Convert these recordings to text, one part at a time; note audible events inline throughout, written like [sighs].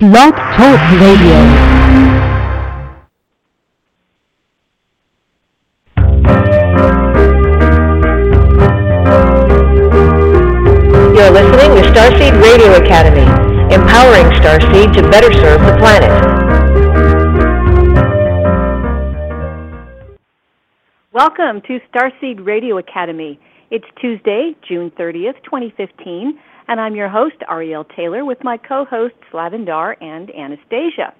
Blog Talk Radio. You're listening to Starseed Radio Academy, empowering Starseed to better serve the planet. Welcome to Starseed Radio Academy. It's Tuesday, June 30th, 2015, and I'm your host, Arielle Taylor, with my co hosts, Lavandar and Anastasia.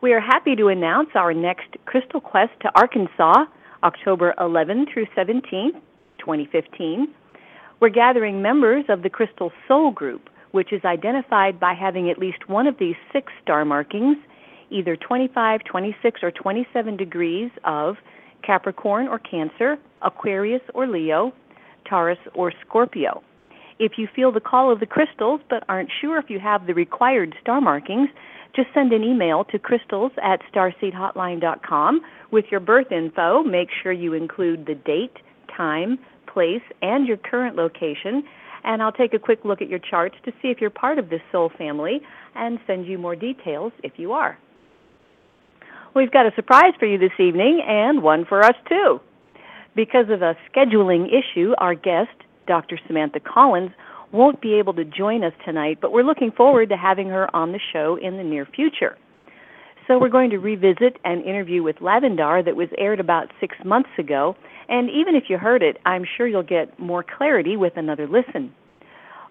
We are happy to announce our next Crystal Quest to Arkansas, October 11 through 17, 2015. We're gathering members of the Crystal Soul Group, which is identified by having at least one of these six star markings, either 25, 26, or 27 degrees of Capricorn or Cancer, Aquarius or Leo, Taurus or Scorpio. If you feel the call of the crystals but aren't sure if you have the required star markings, just send an email to crystals at starseedhotline.com with your birth info. Make sure you include the date, time, place, and your current location. And I'll take a quick look at your charts to see if you're part of this soul family and send you more details if you are. We've got a surprise for you this evening and one for us too. Because of a scheduling issue, our guest, Dr. Samantha Collins, won't be able to join us tonight, but we're looking forward to having her on the show in the near future. So we're going to revisit an interview with Lavandar that was aired about six months ago, and even if you heard it, I'm sure you'll get more clarity with another listen.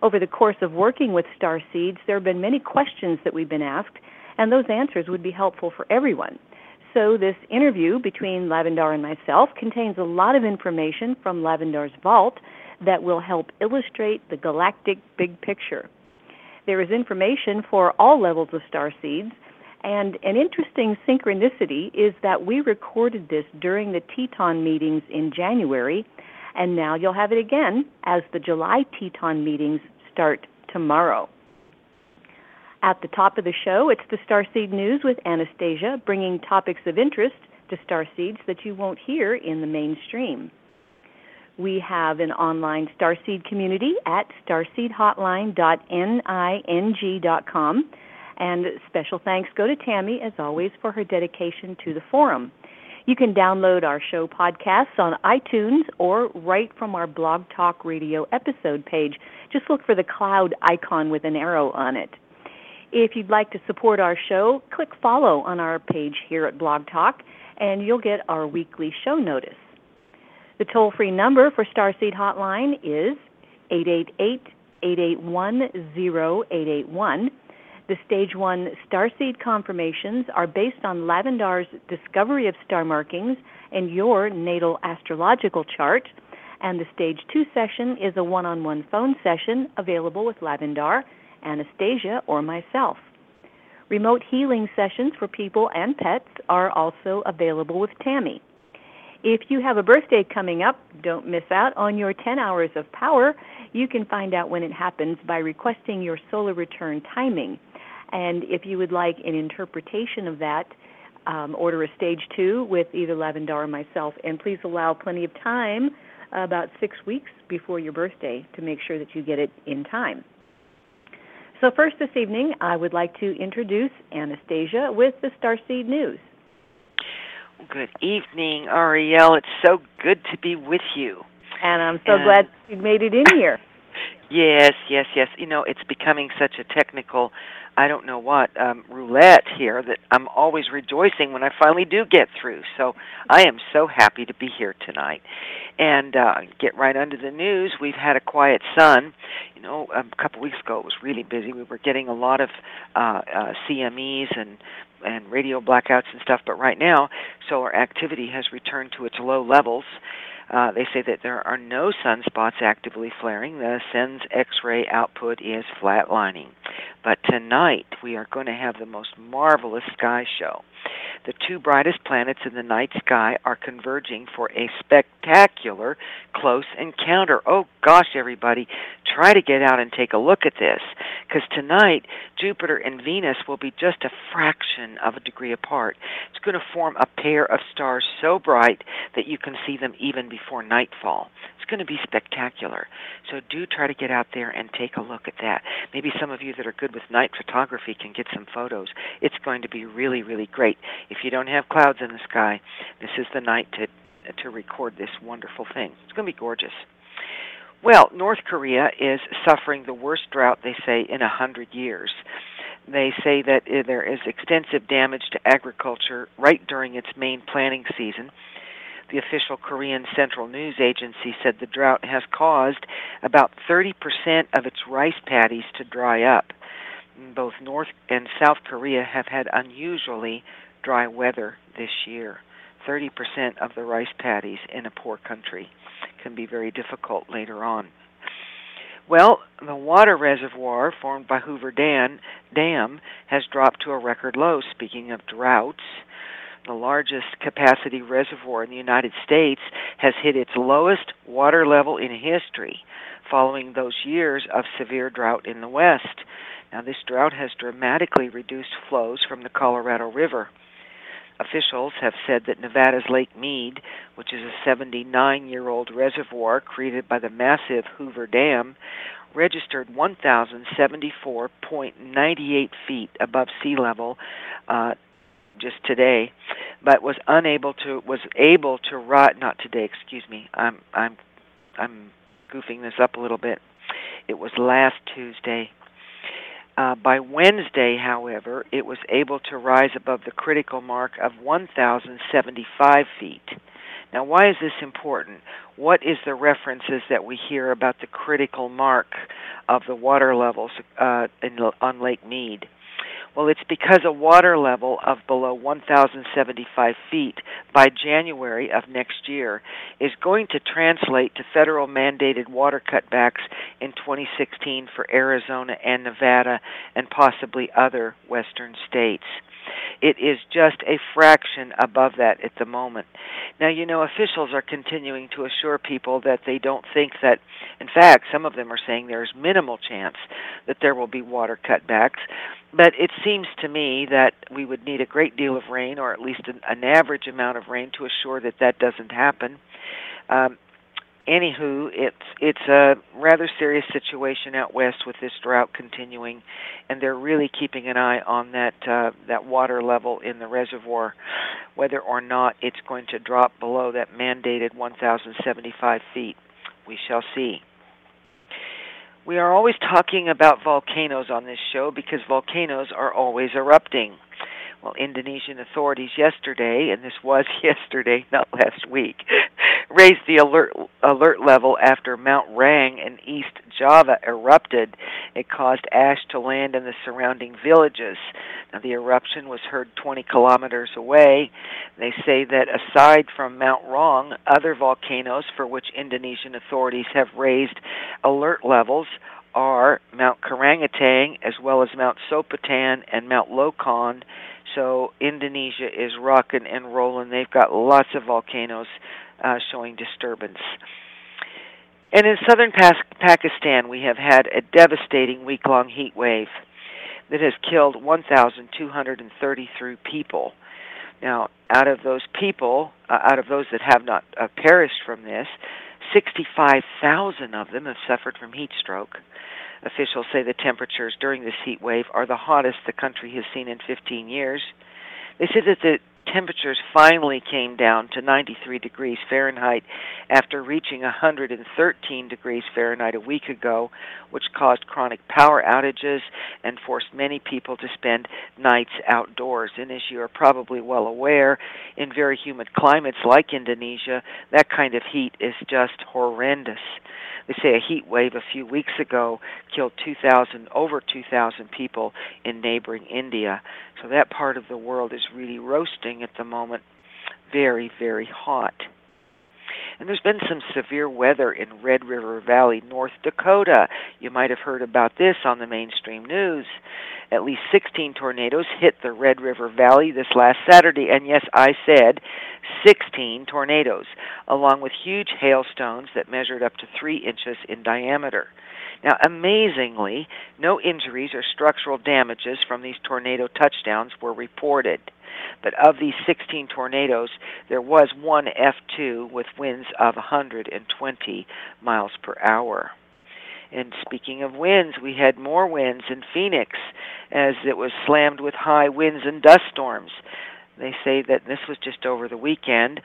Over the course of working with Star Seeds, there have been many questions that we've been asked, and those answers would be helpful for everyone. So, this interview between Lavandar and myself contains a lot of information from Lavandar's vault that will help illustrate the galactic big picture. There is information for all levels of star seeds, and an interesting synchronicity is that we recorded this during the Teton meetings in January, and now you'll have it again as the July Teton meetings start tomorrow. At the top of the show, it's the Starseed News with Anastasia, bringing topics of interest to starseeds that you won't hear in the mainstream. We have an online Starseed community at starseedhotline.ning.com. And special thanks go to Tammy, as always, for her dedication to the forum. You can download our show podcasts on iTunes or right from our Blog Talk Radio episode page. Just look for the cloud icon with an arrow on it. If you'd like to support our show, click follow on our page here at Blog Talk, and you'll get our weekly show notice. The toll free number for Starseed Hotline is 888 881 0881. The Stage 1 Starseed confirmations are based on Lavandar's discovery of star markings and your natal astrological chart. And the Stage 2 session is a one on one phone session available with Lavandar, Anastasia, or myself. Remote healing sessions for people and pets are also available with Tammy. If you have a birthday coming up, don't miss out on your 10 hours of power. You can find out when it happens by requesting your solar return timing. And if you would like an interpretation of that, um, order a stage two with either Lavandar or myself. And please allow plenty of time, about six weeks before your birthday, to make sure that you get it in time. So, first this evening, I would like to introduce Anastasia with the Starseed News. Good evening, Arielle. It's so good to be with you. And I'm so And- glad you made it in here. Yes, yes, yes. You know, it's becoming such a technical, I don't know what, um, roulette here that I'm always rejoicing when I finally do get through. So I am so happy to be here tonight. And uh, get right under the news. We've had a quiet sun. You know, a couple weeks ago it was really busy. We were getting a lot of uh, uh, CMEs and and radio blackouts and stuff. But right now, solar activity has returned to its low levels. Uh, they say that there are no sunspots actively flaring. The sun's X-ray output is flatlining. But tonight we are going to have the most marvelous sky show. The two brightest planets in the night sky are converging for a spectacular spectacular close encounter. Oh gosh, everybody, try to get out and take a look at this because tonight Jupiter and Venus will be just a fraction of a degree apart. It's going to form a pair of stars so bright that you can see them even before nightfall. It's going to be spectacular. So do try to get out there and take a look at that. Maybe some of you that are good with night photography can get some photos. It's going to be really, really great. If you don't have clouds in the sky, this is the night to to record this wonderful thing. It's going to be gorgeous. Well, North Korea is suffering the worst drought, they say, in a hundred years. They say that uh, there is extensive damage to agriculture right during its main planting season. The official Korean Central News Agency said the drought has caused about 30% of its rice paddies to dry up. Both North and South Korea have had unusually dry weather this year. 30% of the rice paddies in a poor country can be very difficult later on. Well, the water reservoir formed by Hoover Dam, Dam has dropped to a record low. Speaking of droughts, the largest capacity reservoir in the United States has hit its lowest water level in history following those years of severe drought in the West. Now, this drought has dramatically reduced flows from the Colorado River. Officials have said that Nevada's Lake Mead, which is a 79 year old reservoir created by the massive Hoover Dam, registered 1,074.98 feet above sea level uh, just today, but was unable to was able to rise. Not today, excuse me. I'm I'm I'm goofing this up a little bit. It was last Tuesday. Uh, by Wednesday, however, it was able to rise above the critical mark of 1,075 feet. Now, why is this important? What is the references that we hear about the critical mark of the water levels uh, in, on Lake Mead? Well, it's because a water level of below 1,075 feet by January of next year is going to translate to federal mandated water cutbacks in 2016 for Arizona and Nevada and possibly other western states. It is just a fraction above that at the moment. Now, you know, officials are continuing to assure people that they don't think that, in fact, some of them are saying there's minimal chance that there will be water cutbacks. But it seems to me that we would need a great deal of rain, or at least an, an average amount of rain, to assure that that doesn't happen. Um, anywho, it's it's a rather serious situation out west with this drought continuing, and they're really keeping an eye on that uh, that water level in the reservoir, whether or not it's going to drop below that mandated 1,075 feet. We shall see. We are always talking about volcanoes on this show because volcanoes are always erupting. Well, Indonesian authorities yesterday, and this was [laughs] yesterday, not last week, [laughs] raised the alert alert level after Mount Raung in East Java erupted. It caused ash to land in the surrounding villages. Now, the eruption was heard 20 kilometers away. They say that aside from Mount Raung, other volcanoes for which Indonesian authorities have raised alert levels are Mount Karangetang as well as Mount Soputan and Mount Lokon. So Indonesia is rocking and rolling. They've got lots of volcanoes uh, showing disturbance. And in southern Pakistan, we have had a devastating week long heat wave that has killed 1,233 people. Now, out of those people, uh, out of those that have not uh, perished from this, 65,000 of them have suffered from heat stroke. Officials say the temperatures during this heat wave are the hottest the country has seen in 15 years. They said that the temperatures finally came down to 93 degrees Fahrenheit after reaching 113 degrees Fahrenheit a week ago, which caused chronic power outages and forced many people to spend nights outdoors. And as you are probably well aware, in very humid climates like Indonesia, that kind of heat is just horrendous. They say a heat wave a few weeks ago killed 2,000, over 2,000 people in neighboring India. So that part of the world is really roasting at the moment. Very, very hot. And there's been some severe weather in Red River Valley, North Dakota. You might have heard about this on the mainstream news. At least 16 tornadoes hit the Red River Valley this last Saturday, and yes, I said 16 tornadoes, along with huge hailstones that measured up to three inches in diameter. Now, amazingly, no injuries or structural damages from these tornado touchdowns were reported. But of these 16 tornadoes, there was one F2 with winds of 120 miles per hour. And speaking of winds, we had more winds in Phoenix as it was slammed with high winds and dust storms. They say that this was just over the weekend.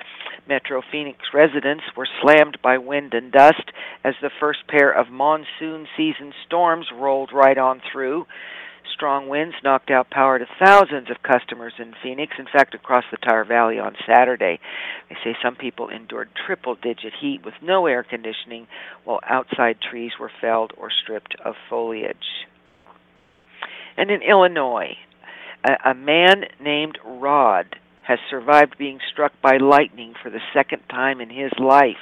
Metro Phoenix residents were slammed by wind and dust as the first pair of monsoon season storms rolled right on through. Strong winds knocked out power to thousands of customers in Phoenix, in fact, across the entire valley on Saturday. They say some people endured triple digit heat with no air conditioning while outside trees were felled or stripped of foliage. And in Illinois, a, man named Rod has survived being struck by lightning for the second time in his life.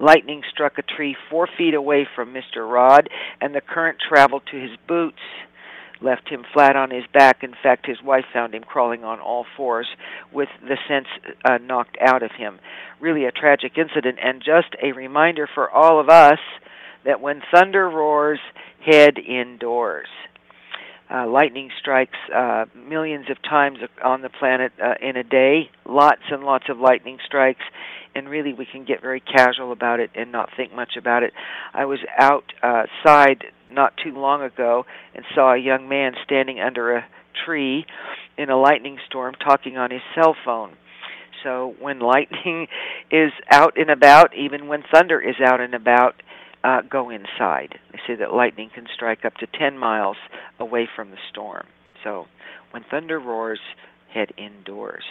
Lightning struck a tree four feet away from Mr. Rod, and the current traveled to his boots, left him flat on his back. In fact, his wife found him crawling on all fours with the sense uh, knocked out of him. Really a tragic incident, and just a reminder for all of us that when thunder roars, head indoors. Uh, lightning strikes uh, millions of times on the planet uh, in a day, lots and lots of lightning strikes, and really we can get very casual about it and not think much about it. I was outside not too long ago and saw a young man standing under a tree in a lightning storm talking on his cell phone. So when [laughs] lightning is out and about, even when thunder is out and about, uh, go inside. They say that lightning can strike up to 10 miles away from the storm. So when thunder roars, head indoors.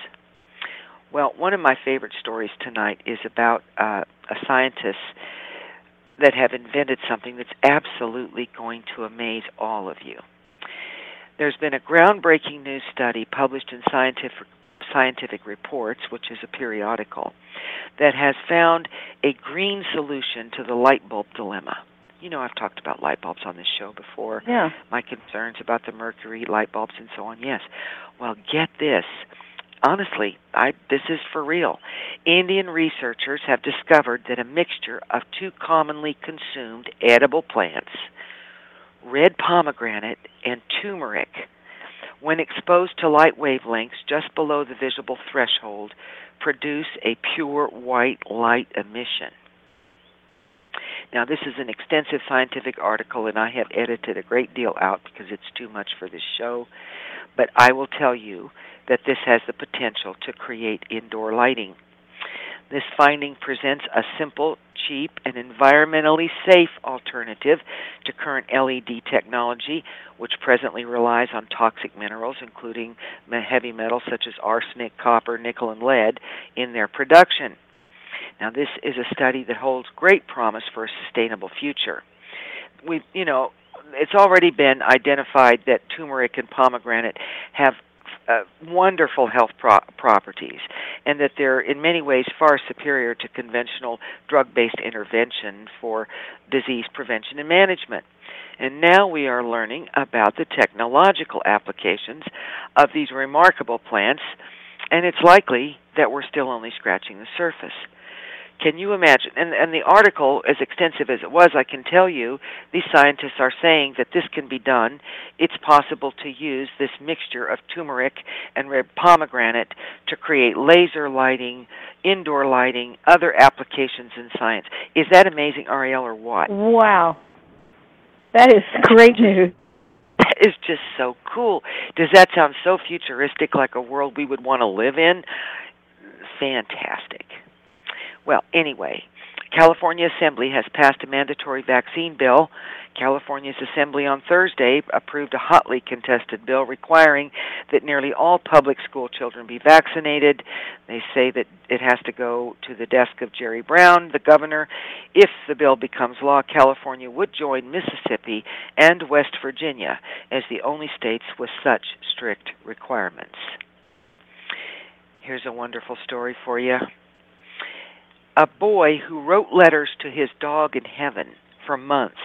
Well, one of my favorite stories tonight is about uh, a scientist that have invented something that's absolutely going to amaze all of you. There's been a groundbreaking new study published in Scientific Scientific Reports, which is a periodical, that has found a green solution to the light bulb dilemma. You know, I've talked about light bulbs on this show before. Yeah. My concerns about the mercury light bulbs and so on. Yes. Well, get this. Honestly, I this is for real. Indian researchers have discovered that a mixture of two commonly consumed edible plants, red pomegranate and turmeric, when exposed to light wavelengths just below the visible threshold, produce a pure white light emission. Now, this is an extensive scientific article, and I have edited a great deal out because it's too much for this show. But I will tell you that this has the potential to create indoor lighting. This finding presents a simple, cheap, and environmentally safe alternative to current LED technology, which presently relies on toxic minerals, including heavy metals such as arsenic, copper, nickel, and lead, in their production. Now, this is a study that holds great promise for a sustainable future. We, you know, it's already been identified that turmeric and pomegranate have uh, wonderful health pro- properties, and that they're in many ways far superior to conventional drug based intervention for disease prevention and management. And now we are learning about the technological applications of these remarkable plants, and it's likely that we're still only scratching the surface. Can you imagine? And, and the article, as extensive as it was, I can tell you, these scientists are saying that this can be done. It's possible to use this mixture of turmeric and red pomegranate to create laser lighting, indoor lighting, other applications in science. Is that amazing, Arielle, or what? Wow. That is great news. That is just so cool. Does that sound so futuristic, like a world we would want to live in? Fantastic. Well, anyway, California Assembly has passed a mandatory vaccine bill. California's Assembly on Thursday approved a hotly contested bill requiring that nearly all public school children be vaccinated. They say that it has to go to the desk of Jerry Brown, the governor. If the bill becomes law, California would join Mississippi and West Virginia as the only states with such strict requirements. Here's a wonderful story for you a boy who wrote letters to his dog in heaven for months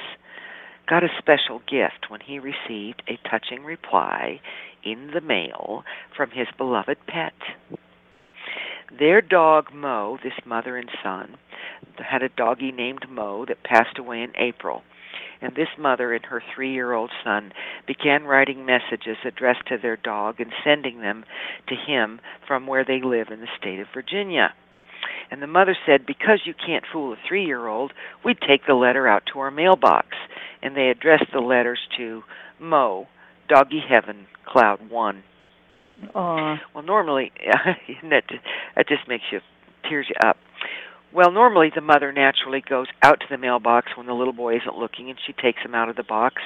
got a special gift when he received a touching reply in the mail from his beloved pet. Their dog Mo, this mother and son, had a doggie named Mo that passed away in April. And this mother and her three year old son began writing messages addressed to their dog and sending them to him from where they live in the state of Virginia. And the mother said, Because you can't fool a three year old, we'd take the letter out to our mailbox. And they addressed the letters to Mo, Doggy Heaven, Cloud One. Aw. Well, normally, [laughs] that, that just makes you, tears you up. Well, normally the mother naturally goes out to the mailbox when the little boy isn't looking and she takes him out of the box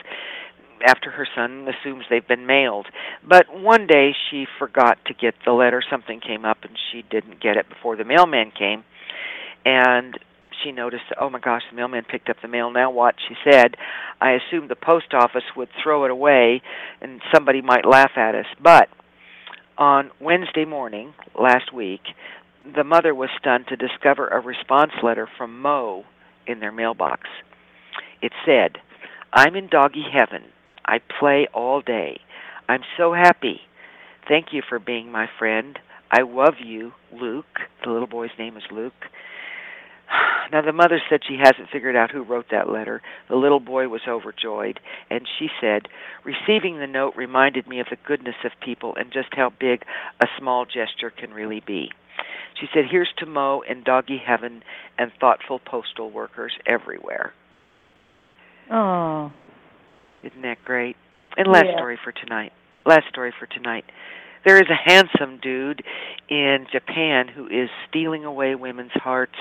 after her son assumes they've been mailed. But one day she forgot to get the letter. Something came up and she didn't get it before the mailman came. And she noticed, oh my gosh, the mailman picked up the mail. Now what? She said, I assumed the post office would throw it away and somebody might laugh at us. But on Wednesday morning last week, the mother was stunned to discover a response letter from Mo in their mailbox. It said, I'm in doggy heaven. I play all day. I'm so happy. Thank you for being my friend. I love you, Luke. The little boy's name is Luke. [sighs] Now, the mother said she hasn't figured out who wrote that letter. The little boy was overjoyed, and she said, Receiving the note reminded me of the goodness of people and just how big a small gesture can really be. She said, Here's to Mo and Doggy Heaven and thoughtful postal workers everywhere. Oh. Isn't that great? And last Yeah. story for tonight. Last story for tonight. There is a handsome dude in Japan who is stealing away women's hearts.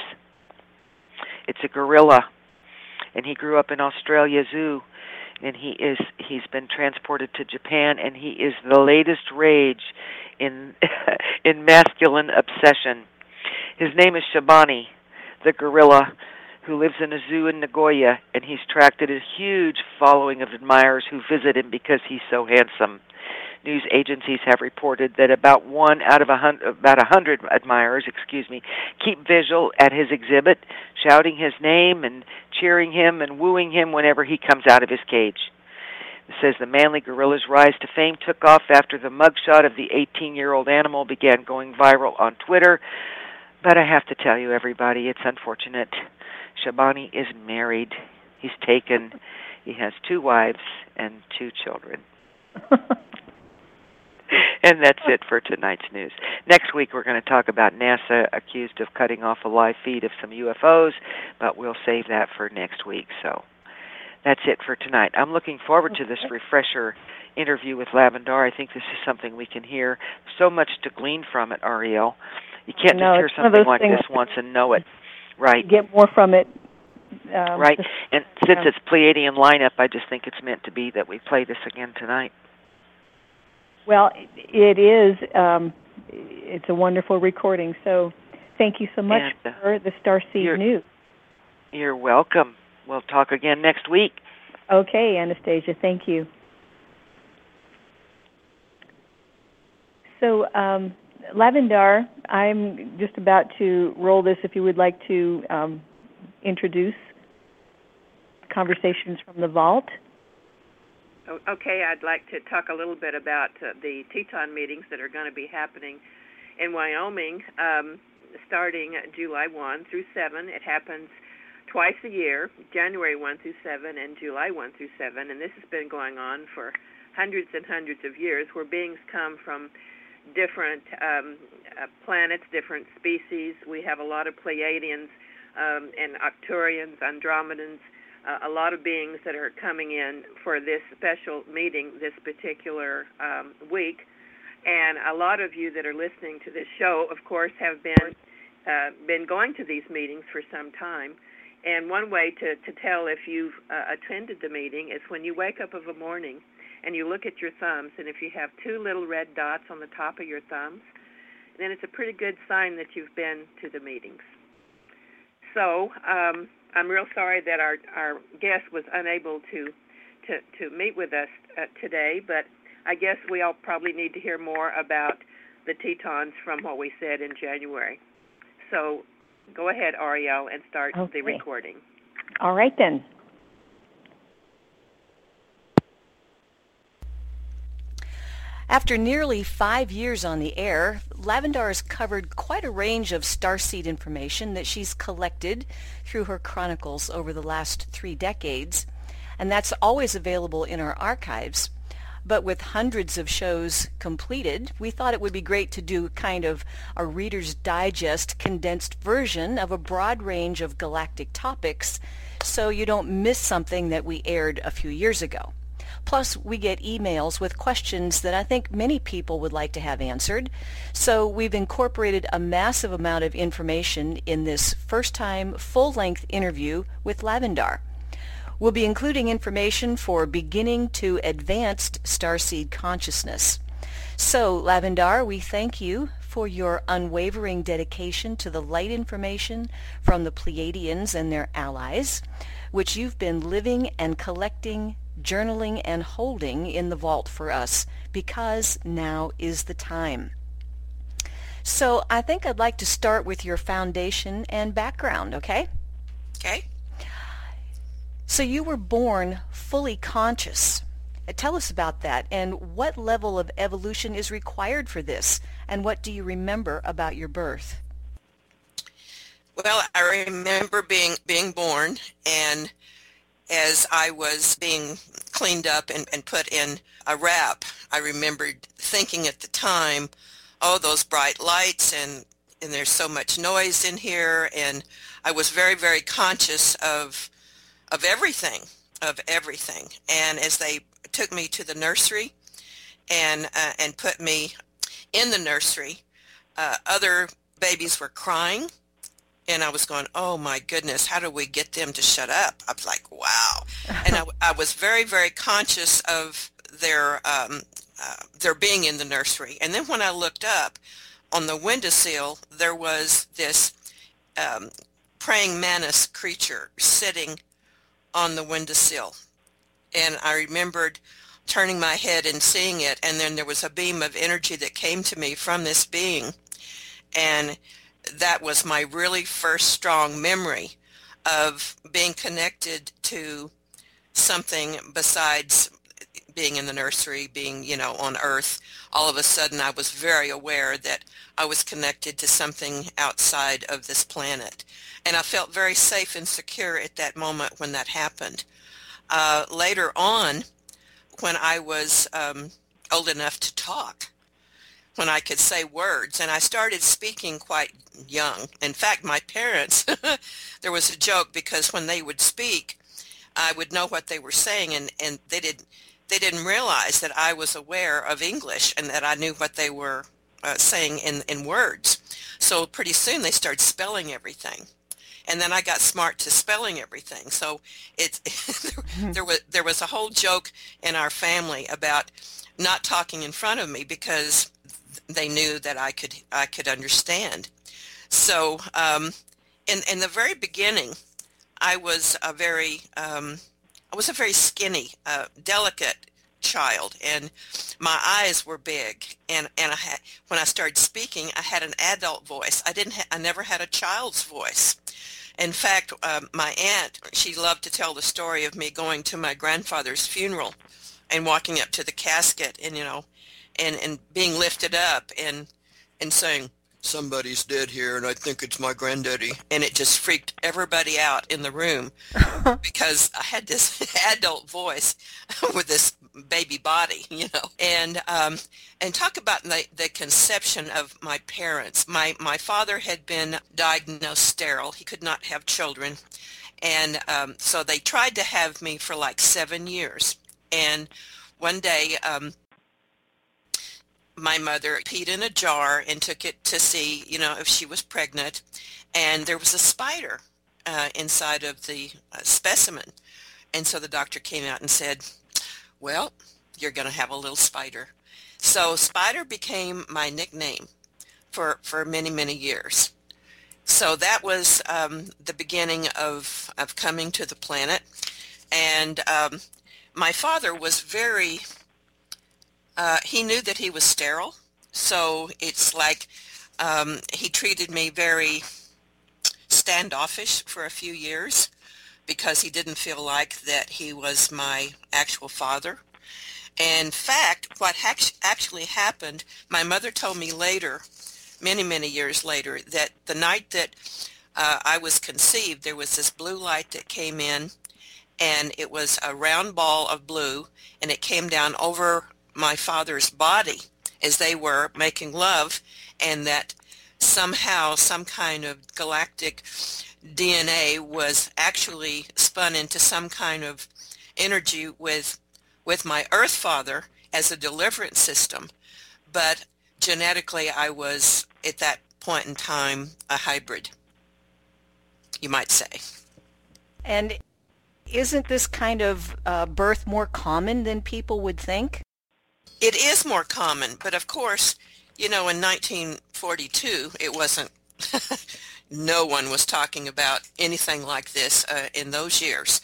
It's a gorilla, and he grew up in Australia Zoo, and he is he's been transported to Japan, and he is the latest rage in [laughs] in masculine obsession. His name is Shabani, the gorilla who lives in a zoo in Nagoya, and he's attracted a huge following of admirers who visit him because he's so handsome. News agencies have reported that about one out of a hundred, about a hundred admirers, excuse me, keep visual at his exhibit, shouting his name and cheering him and wooing him whenever he comes out of his cage. It says the manly gorilla's rise to fame took off after the mugshot of the 18-year-old animal began going viral on Twitter. But I have to tell you, everybody, it's unfortunate. Shabani is married. He's taken. He has two wives and two children. [laughs] and that's it for tonight's news. Next week, we're going to talk about NASA accused of cutting off a live feed of some UFOs, but we'll save that for next week. So that's it for tonight. I'm looking forward to this refresher interview with Lavandar. I think this is something we can hear so much to glean from it, Arielle. You can't No, just hear it's one of something like this once and know it. Right. Get more from it. Um, Right. just- And since it's Pleiadian lineup, I just think it's meant to be that we play this again tonight. Well, it is. Um, it's a wonderful recording. So, thank you so much And, uh, for the Starseed News. You're welcome. We'll talk again next week. Okay, Anastasia, thank you. So, um, Lavandar, I'm just about to roll this. If you would like to um, introduce conversations from the vault. Okay, I'd like to talk a little bit about uh, the Teton meetings that are going to be happening in Wyoming um, starting July 1 through 7. It happens twice a year, January 1 through 7 and July 1 through 7, and this has been going on for hundreds and hundreds of years where beings come from different um, uh, planets, different species. We have a lot of Pleiadians um, and Arcturians, Andromedans, uh, a lot of beings that are coming in for this special meeting this particular um, week. And a lot of you that are listening to this show, of course, have been uh, been going to these meetings for some time. And one way to, to tell if you've uh, attended the meeting is when you wake up of a morning and you look at your thumbs, and if you have two little red dots on the top of your thumbs, then it's a pretty good sign that you've been to the meetings. So um, I'm real sorry that our our guest was unable to to to meet with us uh, today, but I guess we all probably need to hear more about the Tetons from what we said in January. So go ahead, Arielle, and start Okay. the recording. All right then. After nearly five years on the air, Lavandar has covered quite a range of starseed information that she's collected through her chronicles over the last three decades, and that's always available in our archives. But with hundreds of shows completed, we thought it would be great to do kind of a Reader's Digest condensed version of a broad range of galactic topics so you don't miss something that we aired a few years ago. Plus, we get emails with questions that I think many people would like to have answered. So we've incorporated a massive amount of information in this first-time full-length interview with Lavandar. We'll be including information for beginning to advanced starseed consciousness. So, Lavandar, we thank you for your unwavering dedication to the light information from the Pleiadians and their allies, which you've been living and collecting, journaling, and holding in the vault for us, because now is the time. So I think I'd like to start with your foundation and background, okay? Okay. So you were born fully conscious. Uh, Tell us about that and what level of evolution is required for this and what do you remember about your birth? Well, I remember being being born, and as I was being cleaned up and, and put in a wrap, I remembered thinking at the time, "Oh, those bright lights, and and there's so much noise in here," and I was very, very conscious of of everything, of everything. And as they took me to the nursery, and uh, and put me in the nursery, uh, other babies were crying and I was going, oh my goodness, how do we get them to shut up? I was like, wow. and I, [laughs] I was very, very conscious of their um, uh, their being in the nursery. And then when I looked up on the windowsill, there was this um, praying mantis creature sitting on the windowsill. And I remembered turning my head and seeing it, and then there was a beam of energy that came to me from this being. And that was my really first strong memory of being connected to something besides being in the nursery, being, you know, on Earth. All of a sudden, I was very aware that I was connected to something outside of this planet. And I felt very safe and secure at that moment when that happened. Uh, later on, when I was um, old enough to talk, when I could say words. And I started speaking quite young. In fact, my parents, [laughs] there was a joke because when they would speak, I would know what they were saying and, and they didn't they didn't realize that I was aware of English and that I knew what they were uh, saying in, in words. So pretty soon they started spelling everything. And then I got smart to spelling everything. So it [laughs] there was there was a whole joke in our family about not talking in front of me because they knew that I could I could understand. So um, in in the very beginning, I was a very um, I was a very skinny, uh, delicate child, and my eyes were big. And and I had, when I started speaking, I had an adult voice. I didn't ha- I never had a child's voice. In fact, um, my aunt she loved to tell the story of me going to my grandfather's funeral and walking up to the casket and you know and and being lifted up and and saying somebody's dead here and I think it's my granddaddy. and it just freaked everybody out in the room [laughs] because I had this [laughs] adult voice [laughs] with this baby body you know. And um and talk about the, the conception of my parents. My my father had been diagnosed sterile. He could not have children. And um, so they tried to have me for like seven years. And one day um, my mother peed in a jar and took it to see, you know, if she was pregnant. And there was a spider uh, inside of the uh, specimen. And so the doctor came out and said, well, you're going to have a little spider. So spider became my nickname for, for many, many years. So that was um, the beginning of, of coming to the planet. And um, my father was very uh, he knew that he was sterile, so it's like um, he treated me very standoffish for a few years because he didn't feel like that he was my actual father. In fact, what actually happened, my mother told me later, many, many years later, that the night that uh, I was conceived, there was this blue light that came in, and it was a round ball of blue, and it came down over my father's body as they were making love, and that somehow some kind of galactic DNA was actually spun into some kind of energy with with my earth father as a deliverance system. But genetically I was at that point in time a hybrid you might say. And isn't this kind of uh, birth more common than people would think it is more common but of course you know in 1942 it wasn't [laughs] no one was talking about anything like this uh, in those years.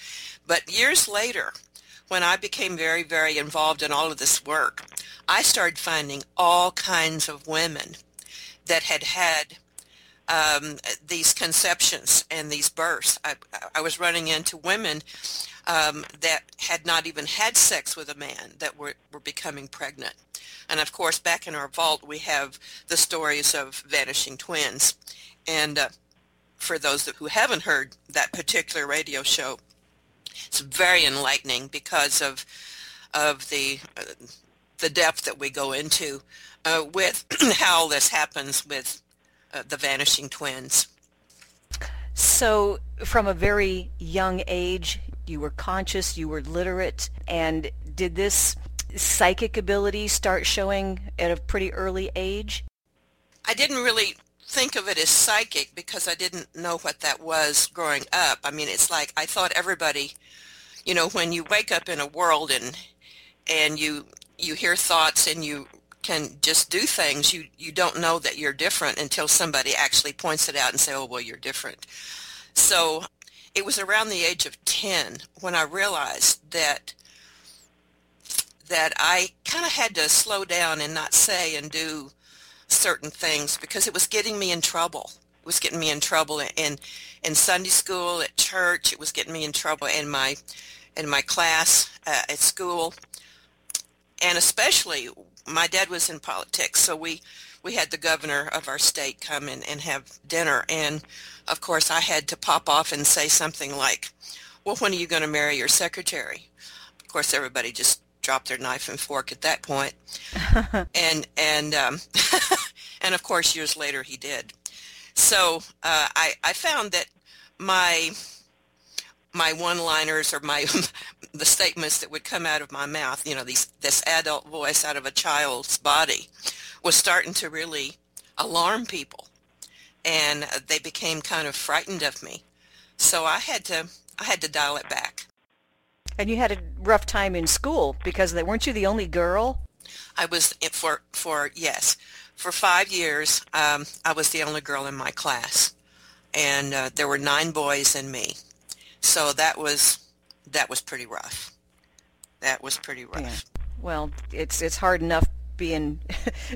But years later, when I became very, very involved in all of this work, I started finding all kinds of women that had had um, these conceptions and these births. I, I was running into women um, that had not even had sex with a man that were, were becoming pregnant. And of course, back in our vault, we have the stories of vanishing twins. And uh, for those who haven't heard that particular radio show, it's very enlightening because of of the uh, the depth that we go into uh, with [clears throat] how this happens with uh, the vanishing twins. So, from a very young age, you were conscious, you were literate, and did this psychic ability start showing at a pretty early age? I didn't really think of it as psychic because I didn't know what that was growing up. I mean, it's like I thought everybody, you know, when you wake up in a world and and you you hear thoughts and you can just do things, you you don't know that you're different until somebody actually points it out and say, "Oh, well, you're different." So, it was around the age of 10 when I realized that that I kind of had to slow down and not say and do certain things because it was getting me in trouble. It was getting me in trouble in in Sunday school, at church. It was getting me in trouble in my in my class uh, at school, and especially my dad was in politics, so we we had the governor of our state come in and have dinner, and of course I had to pop off and say something like, "Well, when are you going to marry your secretary?" Of course, everybody just dropped their knife and fork at that point. [laughs] and and um, [laughs] and of course years later he did. So uh, I I found that my my one-liners or my [laughs] the statements that would come out of my mouth, you know, these this adult voice out of a child's body, was starting to really alarm people, and they became kind of frightened of me. So I had to I had to dial it back. And you had a rough time in school because they weren't you the only girl? I was for for yes, for five years. Um, I was the only girl in my class, and uh, there were nine boys and me. So that was that was pretty rough. That was pretty rough. Yeah. Well, it's it's hard enough being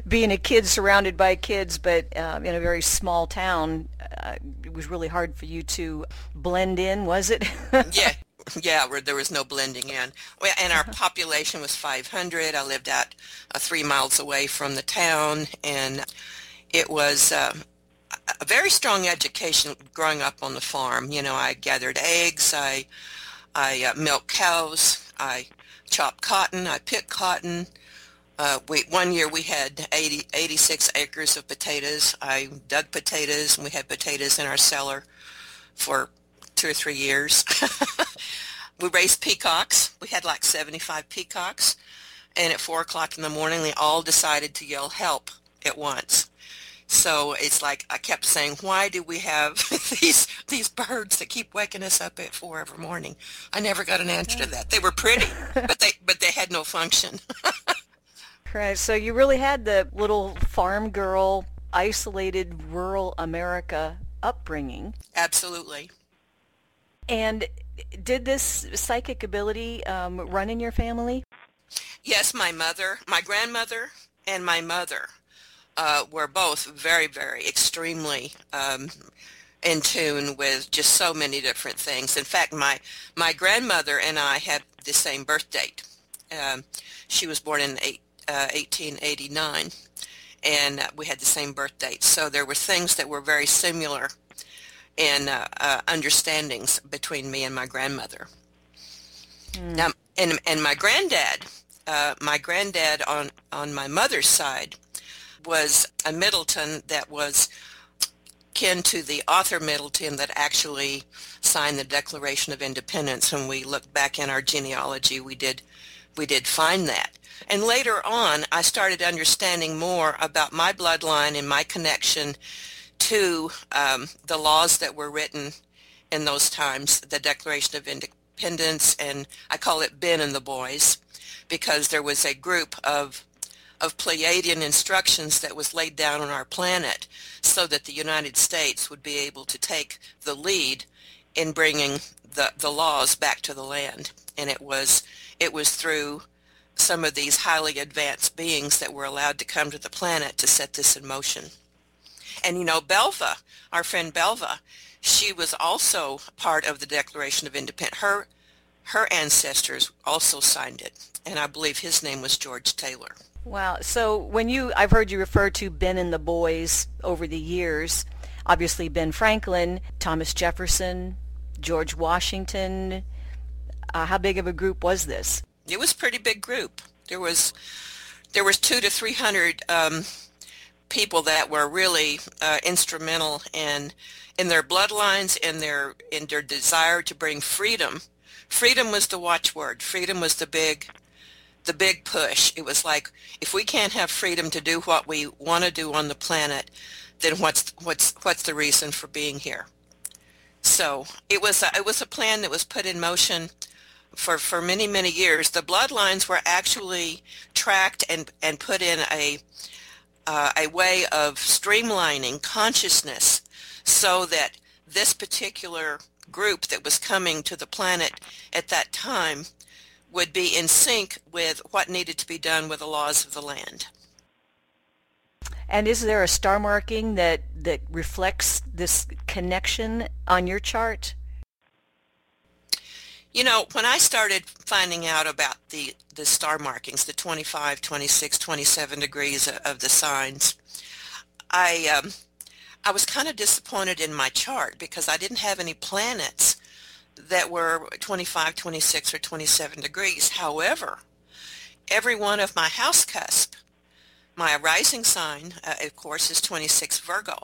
being a kid surrounded by kids, but uh, in a very small town, uh, it was really hard for you to blend in. Was it? [laughs] yeah, yeah, where there was no blending in. And our population was 500. I lived out uh, three miles away from the town, and it was uh, a very strong education growing up on the farm. You know, I gathered eggs, I, I uh, milked cows, I chopped cotton, I picked cotton. Uh, we, one year we had 80, 86 acres of potatoes. I dug potatoes, and we had potatoes in our cellar for two or three years. [laughs] we raised peacocks. We had like 75 peacocks. And at 4 o'clock in the morning, they all decided to yell help at once. So it's like I kept saying, why do we have [laughs] these these birds that keep waking us up at four every morning? I never got an answer to that. They were pretty, [laughs] but they but they had no function. Right. So you really had the little farm girl, isolated rural America upbringing. Absolutely. And did this psychic ability um, run in your family? Yes, my mother, my grandmother, and my mother uh, were both very, very extremely um, in tune with just so many different things. In fact, my my grandmother and I had the same birth date. Um, she was born in eight, uh, 1889, and we had the same birth date. So there were things that were very similar in uh, uh, understandings between me and my grandmother. Mm. Now, and and my granddad, uh, my granddad on on my mother's side, was a Middleton that was kin to the Arthur Middleton that actually signed the Declaration of Independence. When we look back in our genealogy, we did we did find that. And later on, I started understanding more about my bloodline and my connection to um, the laws that were written in those times, the Declaration of Independence, and I call it Ben and the Boys, because there was a group of of Pleiadian instructions that was laid down on our planet so that the United States would be able to take the lead in bringing the, the laws back to the land. And it was, it was through some of these highly advanced beings that were allowed to come to the planet to set this in motion. And you know, Belva, our friend Belva, she was also part of the Declaration of Independence. Her, her ancestors also signed it, and I believe his name was George Taylor. Wow. So when you, I've heard you refer to Ben and the boys over the years. Obviously, Ben Franklin, Thomas Jefferson, George Washington. Uh, how big of a group was this? It was a pretty big group. There was there was two to three hundred um, people that were really uh, instrumental in in their bloodlines, and their in their desire to bring freedom. Freedom was the watchword. Freedom was the big the big push. It was like, if we can't have freedom to do what we want to do on the planet, then what's what's what's the reason for being here? So it was a, it was a plan that was put in motion for, for many many years. The bloodlines were actually tracked and and put in a uh, a way of streamlining consciousness so that this particular group that was coming to the planet at that time would be in sync with what needed to be done with the laws of the land. And is there a star marking that, that reflects this connection on your chart? You know, when I started finding out about the, the star markings, the 25, 26, 27 degrees of the signs, I, um, I was kind of disappointed in my chart because I didn't have any planets that were 25, 26, or 27 degrees. However, every one of my house cusp, my rising sign, uh, of course, is 26 Virgo.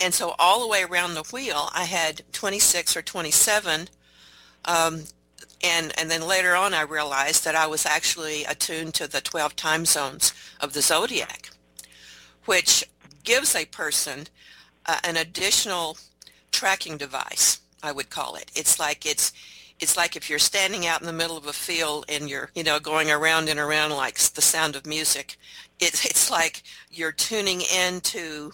And so all the way around the wheel, I had 26 or 27. Um, and, and then later on, I realized that I was actually attuned to the 12 time zones of the zodiac, which gives a person uh, an additional tracking device I would call it. It's like it's it's like if you're standing out in the middle of a field and you're, you know, going around and around like the sound of music. It, it's like you're tuning into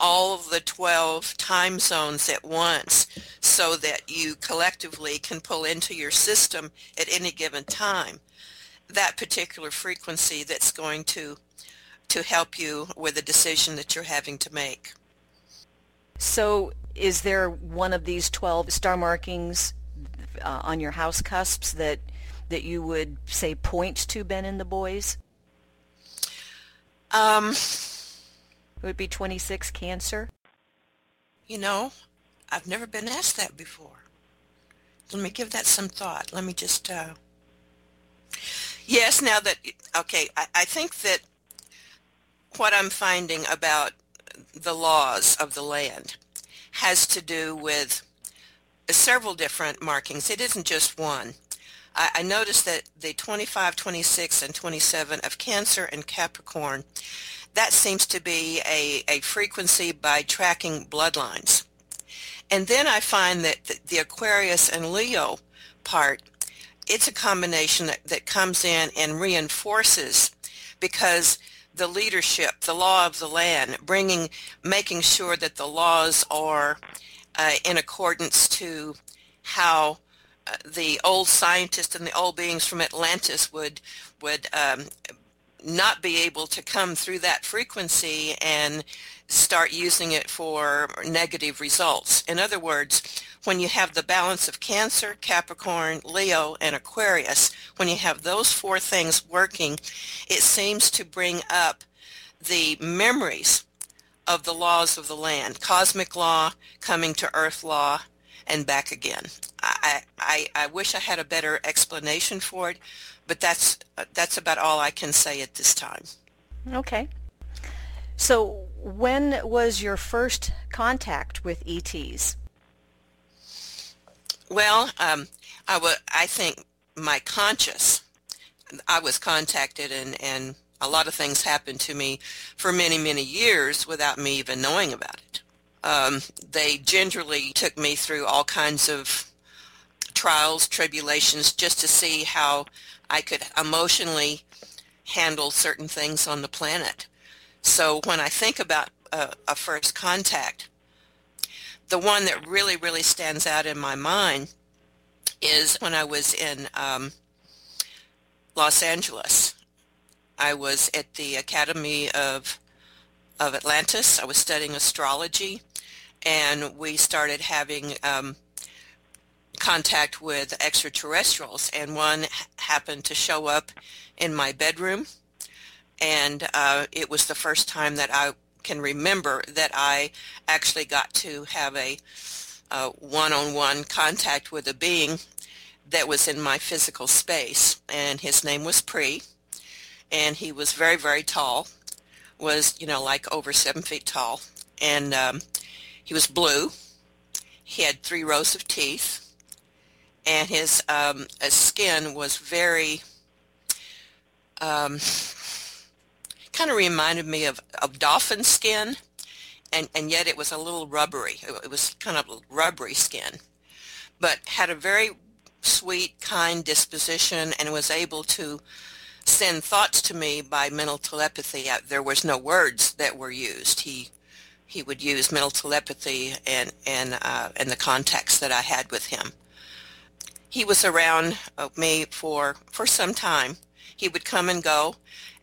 all of the 12 time zones at once so that you collectively can pull into your system at any given time that particular frequency that's going to to help you with a decision that you're having to make. So is there one of these 12 star markings uh, on your house cusps that that you would say point to Ben and the boys? Um, would be 26 Cancer? You know, I've never been asked that before. Let me give that some thought. Let me just, uh... yes, now that, okay, I, I think that what I'm finding about the laws of the land has to do with several different markings. It isn't just one. I, I noticed that the 25, 26, and 27 of Cancer and Capricorn, that seems to be a, a frequency by tracking bloodlines. And then I find that the, Aquarius and Leo part, it's a combination that, that comes in and reinforces because the leadership, the law of the land, bringing, making sure that the laws are uh, in accordance to how uh, the old scientists and the old beings from Atlantis would would um, not be able to come through that frequency and start using it for negative results. In other words, when you have the balance of Cancer, Capricorn, Leo, and Aquarius, when you have those four things working, it seems to bring up the memories of the laws of the land, cosmic law coming to earth law and back again. I, I, I wish I had a better explanation for it, but that's, that's about all I can say at this time. Okay. So when was your first contact with ETs? Well, um, I, w- I think my conscious, I was contacted and, and a lot of things happened to me for many, many years without me even knowing about it. Um, they gingerly took me through all kinds of trials, tribulations, just to see how I could emotionally handle certain things on the planet. So when I think about a, a first contact, the one that really, really stands out in my mind is when I was in um, Los Angeles. I was at the Academy of of Atlantis. I was studying astrology, and we started having um, contact with extraterrestrials. And one happened to show up in my bedroom, and uh, it was the first time that I can remember that I actually got to have a one-on-one contact with a being that was in my physical space. And his name was Pri and he was very very tall was you know like over seven feet tall. And um, he was blue. He had three rows of teeth and his, um, his skin was very um, kind of reminded me of, of dolphin skin, and, and yet it was a little rubbery. It, was kind of rubbery skin, but had a very sweet, kind disposition and was able to send thoughts to me by mental telepathy. There was no words that were used. He he would use mental telepathy and and uh, and the contacts that I had with him. He was around uh, me for for some time. He would come and go,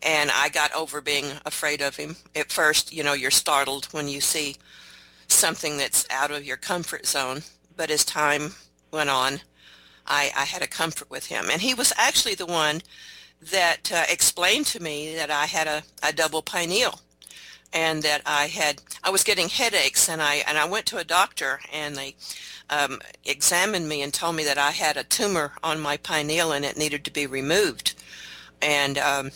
and I got over being afraid of him. At first, you know, you're startled when you see something that's out of your comfort zone, but as time went on, I, I had a comfort with him. And he was actually the one that uh, explained to me that I had a, a double pineal and that I had I was getting headaches and I and I went to a doctor and they um, examined me and told me that I had a tumor on my pineal and it needed to be removed and um,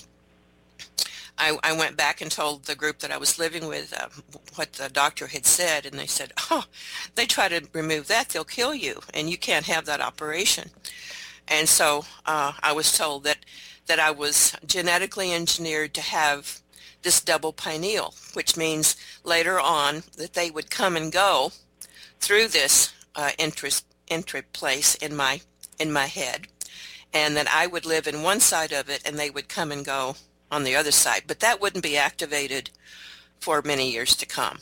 I, I, went back and told the group that I was living with uh, what the doctor had said, and they said, "Oh, they try to remove that, they'll kill you, and you can't have that operation." And so uh, I was told that that I was genetically engineered to have this double pineal, which means later on that they would come and go through this uh, interest entry place in my in my head, and that I would live in one side of it, and they would come and go on the other side. But that wouldn't be activated for many years to come.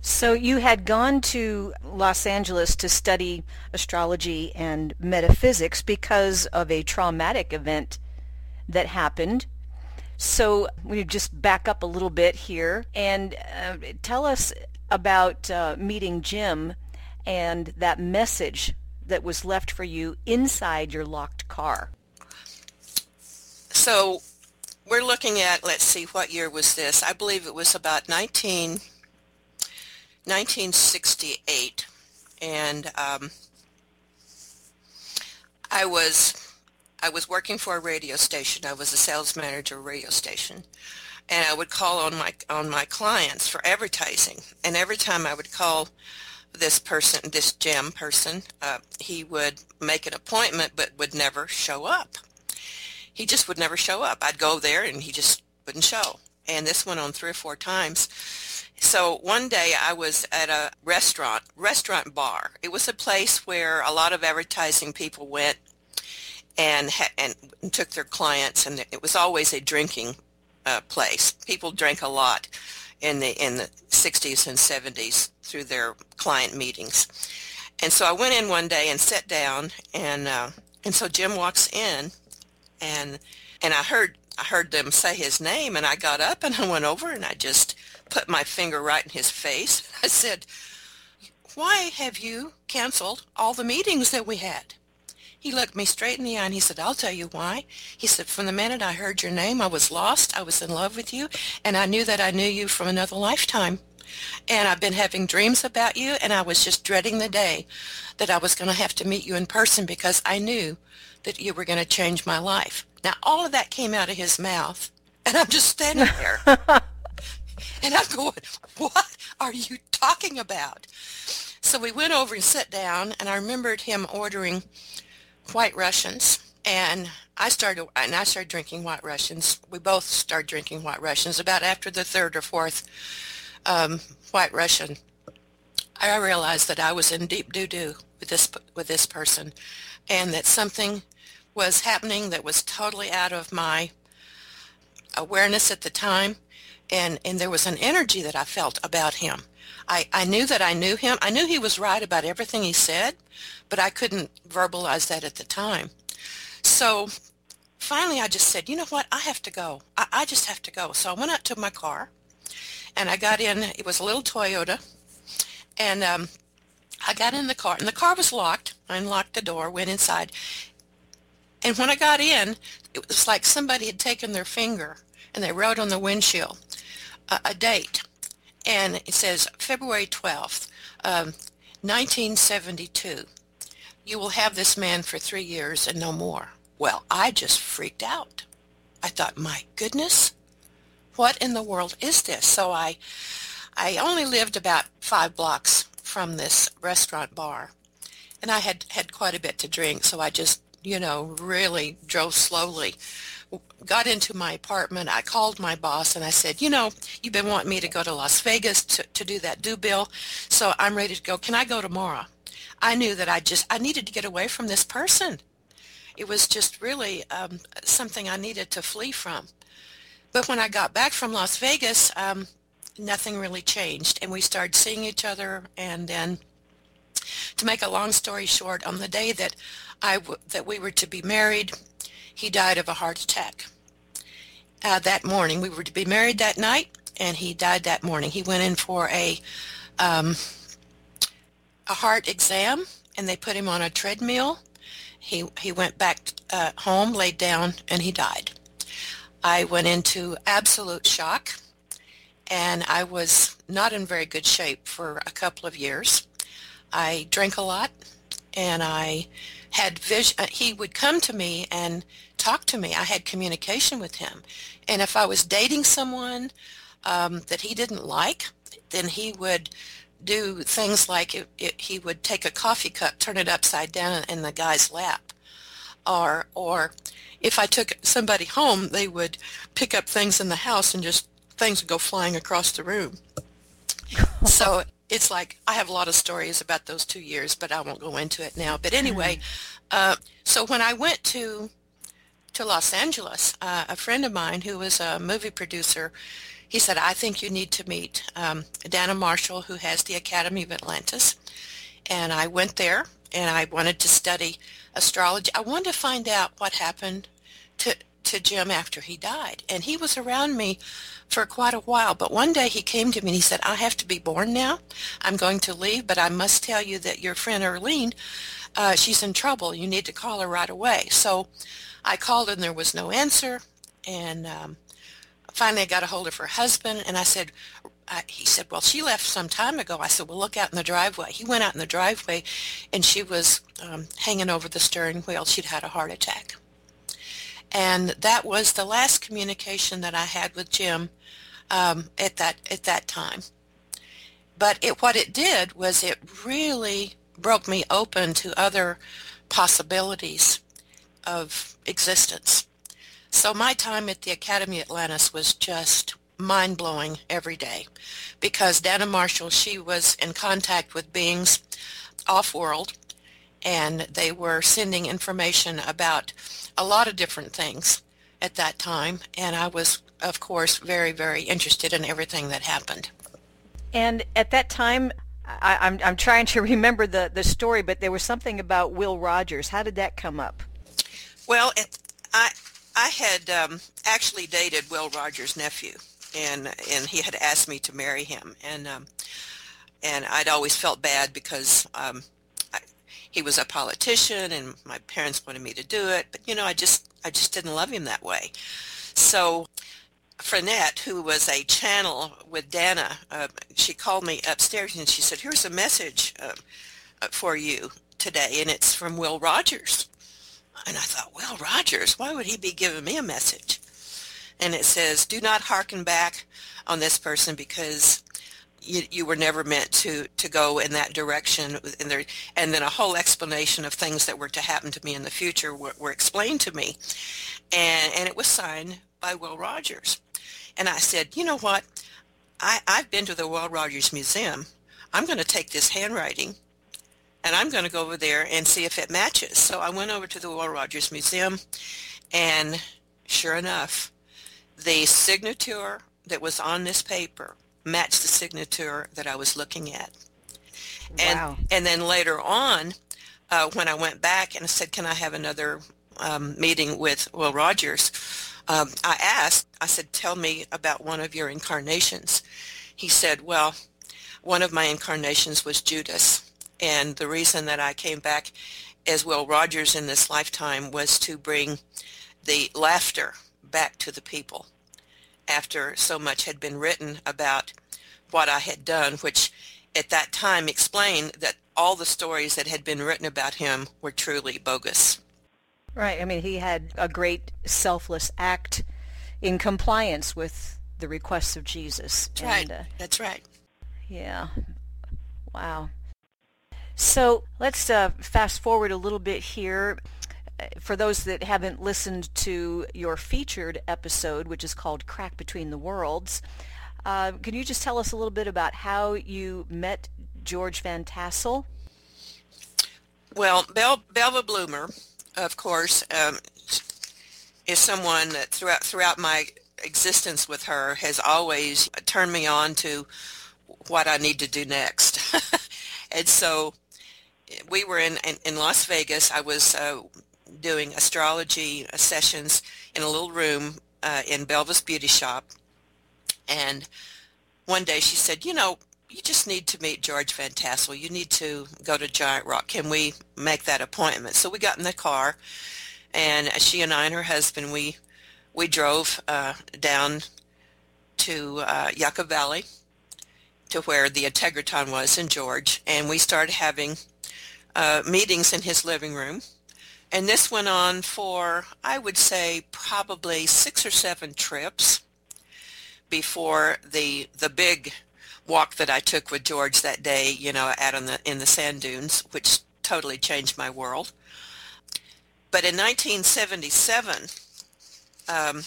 So you had gone to Los Angeles to study astrology and metaphysics because of a traumatic event that happened. So we just back up a little bit here and uh, tell us about uh, meeting Jim and that message that was left for you inside your locked car. So we're looking at, let's see, what year was this? I believe it was about 19, 1968. And um, I was I was working for a radio station. I was a sales manager of a radio station. And I would call on my on my clients for advertising. And every time I would call this person, this Jim person, uh, he would make an appointment but would never show up he just would never show up. I'd go there and he just wouldn't show. And this went on three or four times. So one day I was at a restaurant, restaurant bar. It was a place where a lot of advertising people went and ha- and took their clients, and it was always a drinking uh, place. People drank a lot in the in the 60s and 70s through their client meetings. And so I went in one day and sat down, and uh, and so Jim walks in, and and I heard I heard them say his name, and I got up and I went over and I just put my finger right in his face. [laughs] I said, "Why have you canceled all the meetings that we had?" He looked me straight in the eye and he said, I'll tell you why. He said, from the minute I heard your name, I was lost. I was in love with you. And I knew that I knew you from another lifetime. And I've been having dreams about you. And I was just dreading the day that I was going to have to meet you in person because I knew that you were going to change my life. Now, all of that came out of his mouth. And I'm just standing there. [laughs] and I'm going, what are you talking about? So we went over and sat down. And I remembered him ordering White Russians, and I started and I started drinking White Russians. We both started drinking White Russians. About after the third or fourth um, White Russian, I realized that I was in deep doo doo with this with this person, and that something was happening that was totally out of my awareness at the time, and and there was an energy that I felt about him. I, I knew that I knew him. I knew he was right about everything he said, but I couldn't verbalize that at the time. So finally I just said, you know what, I have to go. I, I just have to go. So I went out to my car and I got in, it was a little Toyota, and um, I got in the car, and the car was locked. I unlocked the door, went inside, and when I got in, it was like somebody had taken their finger and they wrote on the windshield a, a date, and it says February 12th, um, 1972 you will have this man for three years and no more. Well, I just freaked out. I thought, my goodness, what in the world is this? So I, I only lived about five blocks from this restaurant bar, and I had had quite a bit to drink, so I just, you know, really drove slowly. Got into my apartment. I called my boss and I said, you know, you've been wanting me to go to Las Vegas to, to do that due bill, so I'm ready to go. Can I go tomorrow? I knew that I just, I needed to get away from this person. It was just really um, something I needed to flee from. But when I got back from Las Vegas, um, nothing really changed. And we started seeing each other. And then to make a long story short, on the day that I w- that we were to be married, he died of a heart attack. Uh, that morning, we were to be married that night, and he died that morning. He went in for a um, a heart exam and they put him on a treadmill. He, he went back uh, home, laid down, and he died. I went into absolute shock and I was not in very good shape for a couple of years. I drank a lot and I had vision. Uh, he would come to me and talk to me. I had communication with him. And if I was dating someone um, that he didn't like, then he would do things like it, it, he would take a coffee cup, turn it upside down in the guy's lap. Or, or if I took somebody home, they would pick up things in the house and just things would go flying across the room. [laughs] so it's like I have a lot of stories about those two years, but I won't go into it now. But anyway, uh, so when I went to to Los Angeles, uh, a friend of mine who was a movie producer he said, I think you need to meet um, Dana Marshall, who has the Academy of Atlantis. And I went there and I wanted to study astrology. I wanted to find out what happened to, to Jim after he died. And he was around me for quite a while. But one day he came to me and he said, I have to be born now. I'm going to leave, but I must tell you that your friend Erlene, uh, she's in trouble. You need to call her right away. So I called and there was no answer. And um, finally I got a hold of her husband and I said, I, he said, well, she left some time ago. I said, well, look out in the driveway. He went out in the driveway and she was um, hanging over the steering wheel. She'd had a heart attack. And that was the last communication that I had with Jim um, at that at that time. But it, what it did was it really broke me open to other possibilities of existence. So my time at the Academy Atlantis was just mind-blowing every day because Dana Marshall, she was in contact with beings off-world and they were sending information about a lot of different things at that time and I was of course very very interested in everything that happened. And at that time I, am I'm, I'm trying to [laughs] remember the, the story, but there was something about Will Rogers. How did that come up? Well, it, I I had um, actually dated Will Rogers' nephew, and and he had asked me to marry him, and um, and I'd always felt bad because um, I, he was a politician, and my parents wanted me to do it, but you know, I just I just didn't love him that way. So Frenette, who was a channel with Dana, uh, she called me upstairs and she said, "Here's a message uh, for you today, and it's from Will Rogers." And I thought, well, Rogers, why would he be giving me a message? And it says, "Do not hearken back on this person because you, you were never meant to to go in that direction." And there, and then a whole explanation of things that were to happen to me in the future were, were explained to me, and and it was signed by Will Rogers. And I said, you know what? I, I've been to the Will Rogers Museum. I'm going to take this handwriting and I'm going to go over there and see if it matches. So I went over to the Will Rogers Museum and sure enough, the signature that was on this paper matched the signature that I was looking at. And, Wow. and then later on, uh, when I went back and I said, can I have another um, meeting with Will Rogers? Um, I asked, I said, tell me about one of your incarnations. He said, well, one of my incarnations was Judas. And the reason that I came back as Will Rogers in this lifetime was to bring the laughter back to the people after so much had been written about what I had done, which at that time explained that all the stories that had been written about him were truly bogus. Right. I mean, he had a great selfless act in compliance with the requests of Jesus. That's right. Uh, That's right. yeah. Wow. So let's uh, fast forward a little bit here. Uh, For those that haven't listened to your featured episode, which is called Crack Between the Worlds, uh, can you just tell us a little bit about how you met George Van Tassel? Well, Bel- Belva Bloomer, of course, um, is someone that throughout throughout my existence with her has always turned me on to what I need to do next. [laughs] and so we were in, in, in Las Vegas. I was uh, doing astrology sessions in a little room uh, in Belva's beauty shop. And one day she said, you know, you just need to meet George Van Tassel. You need to go to Giant Rock. Can we make that appointment? So we got in the car, and she and I and her husband, we we drove uh, down to uh, Yucca Valley, to where the Integratron was in George, and we started having uh, meetings in his living room. And this went on for, I would say, probably six or seven trips before the the big walk that I took with George that day, you know, out on the in the sand dunes, which totally changed my world. But in 1977, um,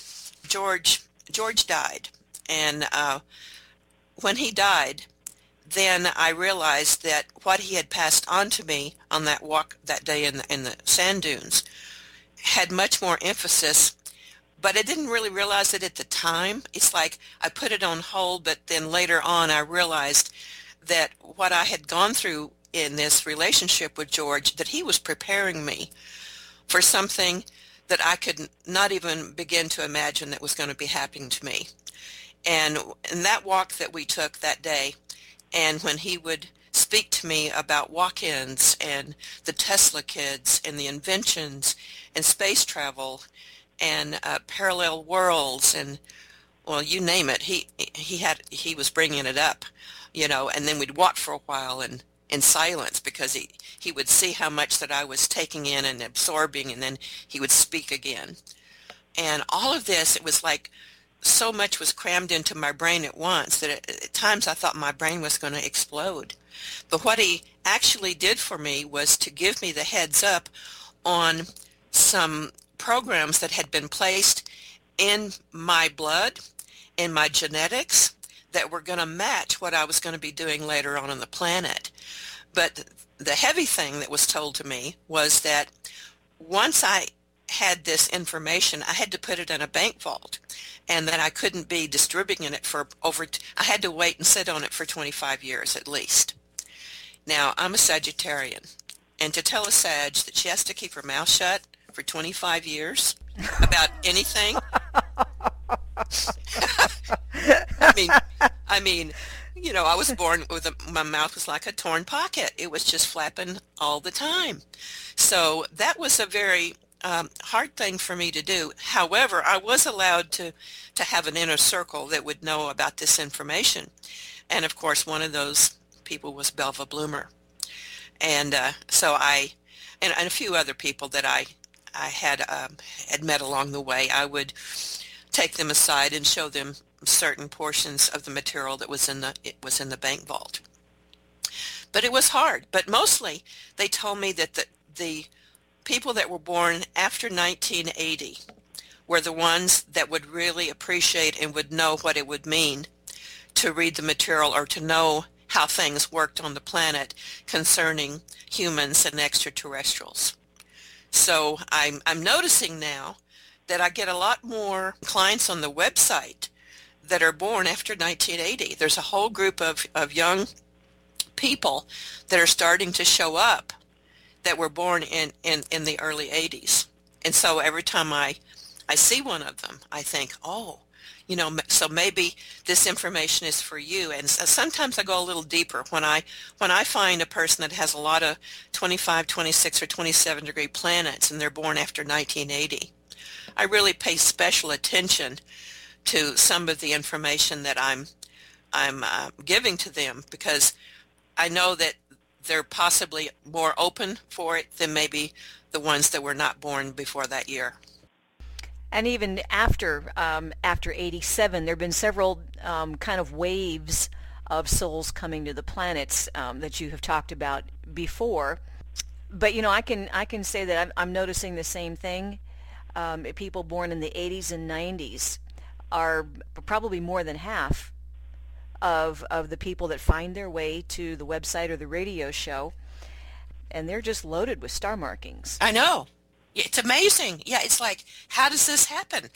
George George died, and uh, when he died, then I realized that what he had passed on to me on that walk that day in the, in the sand dunes had much more emphasis but I didn't really realize it at the time. It's like I put it on hold, but then later on I realized that what I had gone through in this relationship with George, that he was preparing me for something that I could not even begin to imagine that was going to be happening to me. And in that walk that we took that day, and when he would speak to me about walk-ins and the Tesla kids and the inventions and space travel and uh, parallel worlds and well you name it he he had he was bringing it up you know and then we'd walk for a while and in silence because he he would see how much that I was taking in and absorbing and then he would speak again. And all of this it was like so much was crammed into my brain at once that at, at times I thought my brain was going to explode but what he actually did for me was to give me the heads up on some programs that had been placed in my blood, in my genetics, that were going to match what I was going to be doing later on on the planet. But the heavy thing that was told to me was that once I had this information, I had to put it in a bank vault and that I couldn't be distributing it for over, I had to wait and sit on it for 25 years at least. Now, I'm a Sagittarian, and to tell a Sag that she has to keep her mouth shut for 25 years about anything. [laughs] I mean, I mean, you know, I was born with a, my mouth was like a torn pocket. It was just flapping all the time. So that was a very um, hard thing for me to do. However, I was allowed to to have an inner circle that would know about this information, and of course, one of those people was Belva Bloomer, and uh, so I, and, and, a few other people that I I had um, had met along the way. I would take them aside and show them certain portions of the material that was in the it was in the bank vault. But it was hard. But mostly, they told me that the the people that were born after 1980 were the ones that would really appreciate and would know what it would mean to read the material or to know how things worked on the planet concerning humans and extraterrestrials. So I'm, I'm noticing now that I get a lot more clients on the website that are born after 1980. There's a whole group of, of young people that are starting to show up that were born in, in, in the early 80s. And so every time I, I see one of them, I think, oh, you know, so maybe this information is for you. And sometimes I go a little deeper when I when I find a person that has a lot of 25, 26, or 27 degree planets and they're born after 1980. I really pay special attention to some of the information that I'm I'm uh, giving to them because I know that they're possibly more open for it than maybe the ones that were not born before that year. And even after um, after 87, there have been several um, kind of waves of souls coming to the planets um, that you have talked about before. But you know, I can I can say that I'm, I'm noticing the same thing. Um, people born in the 80s and 90s are probably more than half of of the people that find their way to the website or the radio show and they're just loaded with star markings. I know. It's amazing. Yeah, it's like how does this happen?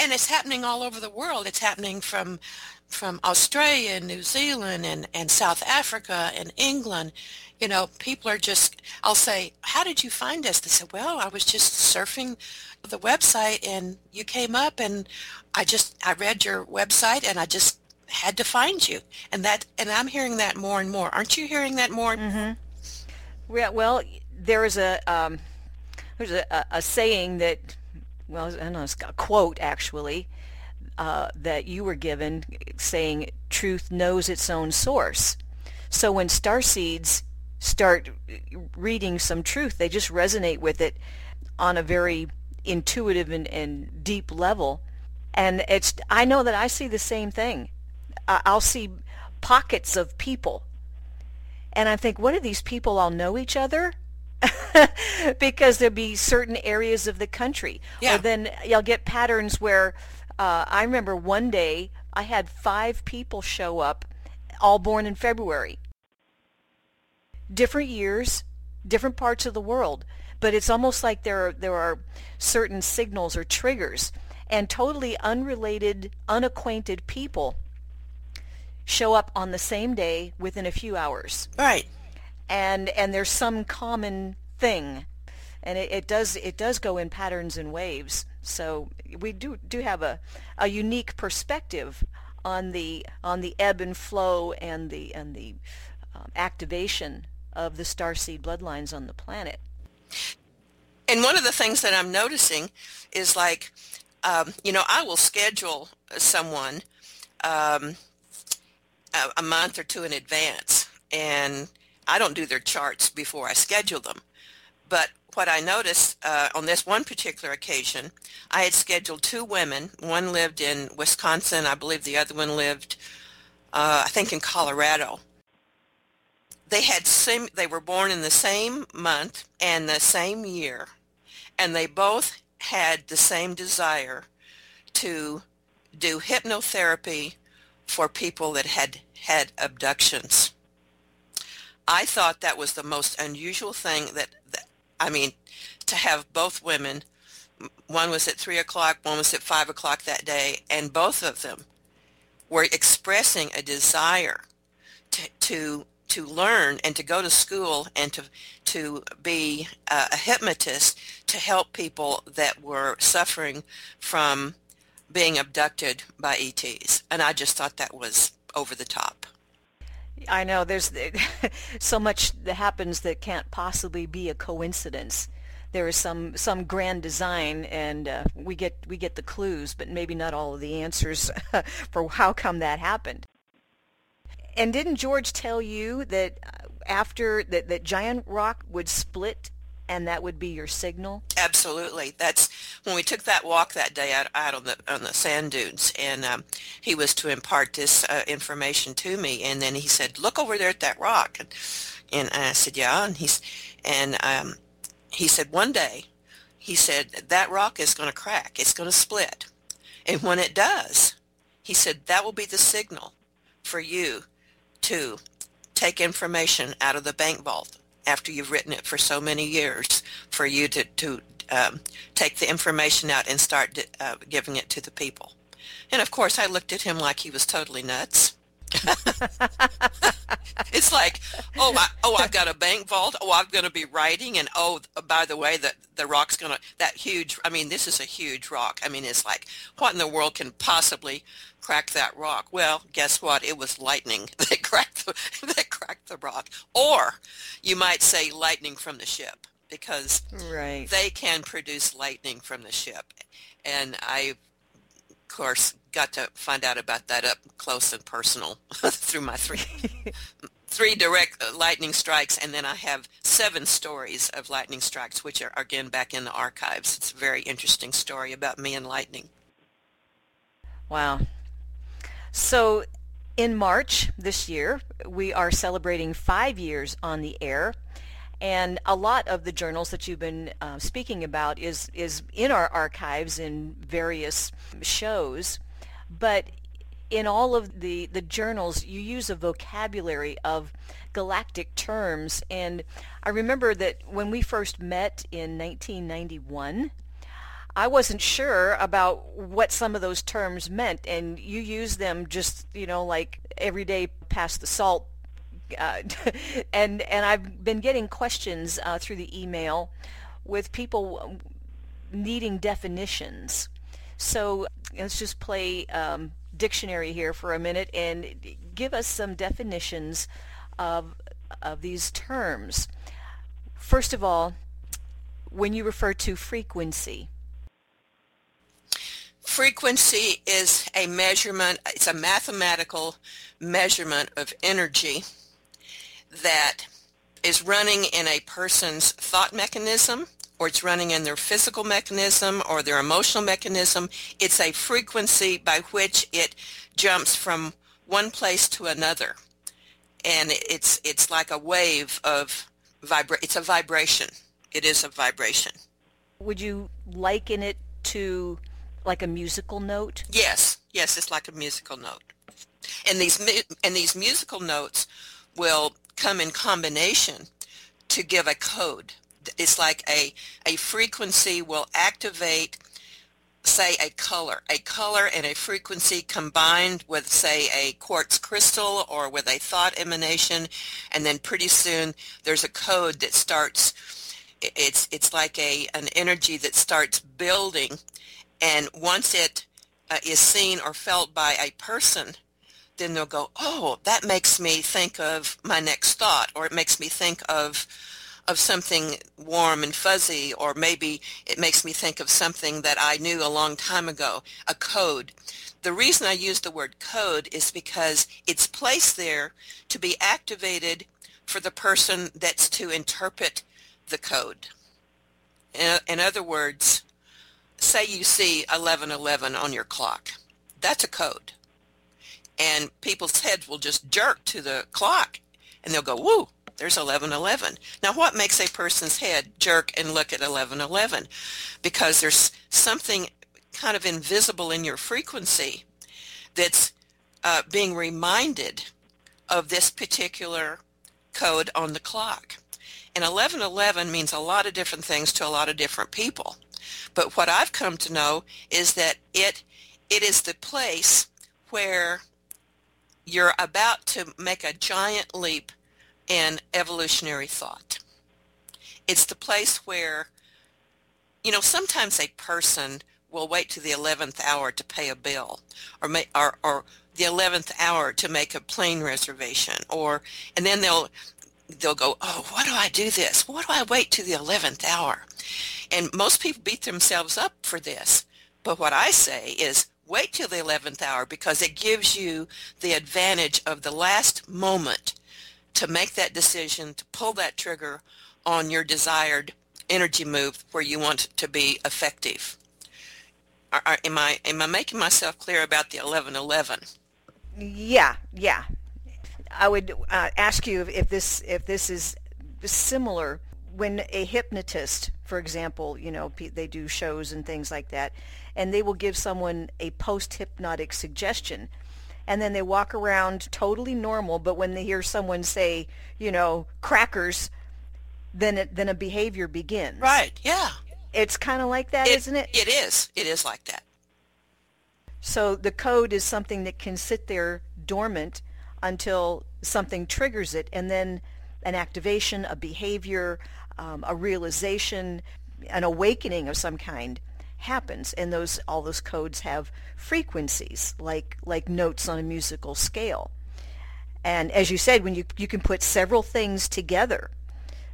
And it's happening all over the world. It's happening from from Australia and New Zealand and, and South Africa and England. You know, people are just, I'll say, how did you find us? They said, well, I was just surfing the website and you came up and I just, I read your website and I just had to find you. And that, and I'm hearing that more and more. Aren't you hearing that more? Mm-hmm. Yeah, well, there is a, um, there's a, a, saying that, well, I know, it's a quote actually, uh, that you were given saying truth knows its own source. So when star seeds start reading some truth, they just resonate with it on a very intuitive and, and deep level. And it's I know that I see the same thing. I'll see pockets of people. And I think, what do these people all know each other? [laughs] because there'll be certain areas of the country. Yeah. Or then you'll get patterns where uh, I remember one day I had five people show up, all born in February. Different years, different parts of the world, but it's almost like there are, there are certain signals or triggers, and totally unrelated, unacquainted people show up on the same day within a few hours. Right. And and there's some common thing, and it, it does it does go in patterns and waves. So we do do have a, a unique perspective on the on the ebb and flow and the and the um, activation of the star starseed bloodlines on the planet. And one of the things that I'm noticing is like, um, you know, I will schedule someone um, a, a month or two in advance, and I don't do their charts before I schedule them. But what I noticed uh, on this one particular occasion, I had scheduled two women. One lived in Wisconsin. I believe the other one lived, uh, I think, in Colorado. They had same. They were born in the same month and the same year, and they both had the same desire to do hypnotherapy for people that had had abductions. I thought that was the most unusual thing that, that I mean, to have both women, one was at 3 o'clock, one was at 5 o'clock that day, and both of them were expressing a desire to, to to learn and to go to school and to to be a hypnotist to help people that were suffering from being abducted by ETs. And I just thought that was over the top. I know there's [laughs] so much that happens that can't possibly be a coincidence. There is some some grand design, and uh, we get we get the clues, but maybe not all of the answers [laughs] for how come that happened. And didn't George tell you that uh, after that that giant rock would split and that would be your signal? Absolutely. That's when we took that walk that day out, out on the on the sand dunes, and um, he was to impart this uh, information to me, and then he said, "Look over there at that rock," and, and I said, "Yeah," and he's and um, he said, "One day," he said, "that rock is going to crack. It's going to split, and when it does," he said, "that will be the signal for you to take information out of the bank vault after you've written it for so many years for you to, to um, take the information out and start uh, giving it to the people. And of course, I looked at him like he was totally nuts. [laughs] it's like, oh, I, oh, I've got a bank vault. Oh, I'm going to be writing, and oh, by the way, that the rock's going to that huge. I mean, this is a huge rock. I mean, it's like, what in the world can possibly crack that rock? Well, guess what? It was lightning [laughs] that cracked the, [laughs] that cracked the rock, or you might say lightning from the ship because right. they can produce lightning from the ship, and I of course, got to find out about that up close and personal [laughs] through my three [laughs] three direct uh, lightning strikes, and then I have seven stories of lightning strikes, which are again back in the archives. It's a very interesting story about me and lightning. Wow. So in March this year, we are celebrating five years on the air. And a lot of the journals that you've been uh, speaking about is, is in our archives in various shows. But in all of the, the journals, you use a vocabulary of galactic terms. And I remember that when we first met in 1991, I wasn't sure about what some of those terms meant. And you use them just, you know, like every day past the salt uh, [laughs] and and I've been getting questions uh, through the email with people needing definitions. So let's just play um, dictionary here for a minute and give us some definitions of of these terms. First of all, when you refer to frequency. Frequency is a measurement, it's a mathematical measurement of energy that is running in a person's thought mechanism or it's running in their physical mechanism or their emotional mechanism. It's a frequency by which it jumps from one place to another. And it's, it's like a wave of vibra- it's a vibration. It is a vibration. Would you liken it to like a musical note? Yes, yes, it's like a musical note. And these and these musical notes will come in combination to give a code. It's like a, a frequency will activate, say, a color. A color and a frequency combined with, say, a quartz crystal or with a thought emanation, and then pretty soon there's a code that starts, it's, it's like a, an energy that starts building, and once it uh, is seen or felt by a person, then they'll go, oh, that makes me think of my next thought, or it makes me think of of something warm and fuzzy, or maybe it makes me think of something that I knew a long time ago, a code. The reason I use the word code is because it's placed there to be activated for the person that's to interpret the code. In, other words, say you see 1111 on your clock. That's a code and people's heads will just jerk to the clock and they'll go, woo, there's 1111. Now what makes a person's head jerk and look at 1111? Because there's something kind of invisible in your frequency that's uh, being reminded of this particular code on the clock. And 1111 means a lot of different things to a lot of different people. But what I've come to know is that it it is the place where you're about to make a giant leap in evolutionary thought. It's the place where, you know, sometimes a person will wait to the 11th hour to pay a bill or, may, or, or the 11th hour to make a plane reservation or, and then they'll, they'll go, oh, why do I do this? Why do I wait to the 11th hour? And most people beat themselves up for this. But what I say is wait till the 11th hour because it gives you the advantage of the last moment to make that decision, to pull that trigger on your desired energy move where you want to be effective. Are, are, am I am I making myself clear about the 1111? Yeah, yeah. I would uh, ask you if this if this is similar when a hypnotist, for example, you know, they do shows and things like that, and they will give someone a post-hypnotic suggestion, and then they walk around totally normal, but when they hear someone say, you know, crackers, then it, then a behavior begins. Right. Yeah. It's kind of like that, it, not it? It is. It is like that. So the code is something that can sit there dormant until something triggers it, and then an activation, a behavior, um, a realization, an awakening of some kind happens and those all those codes have frequencies like like notes on a musical scale and as you said when you you can put several things together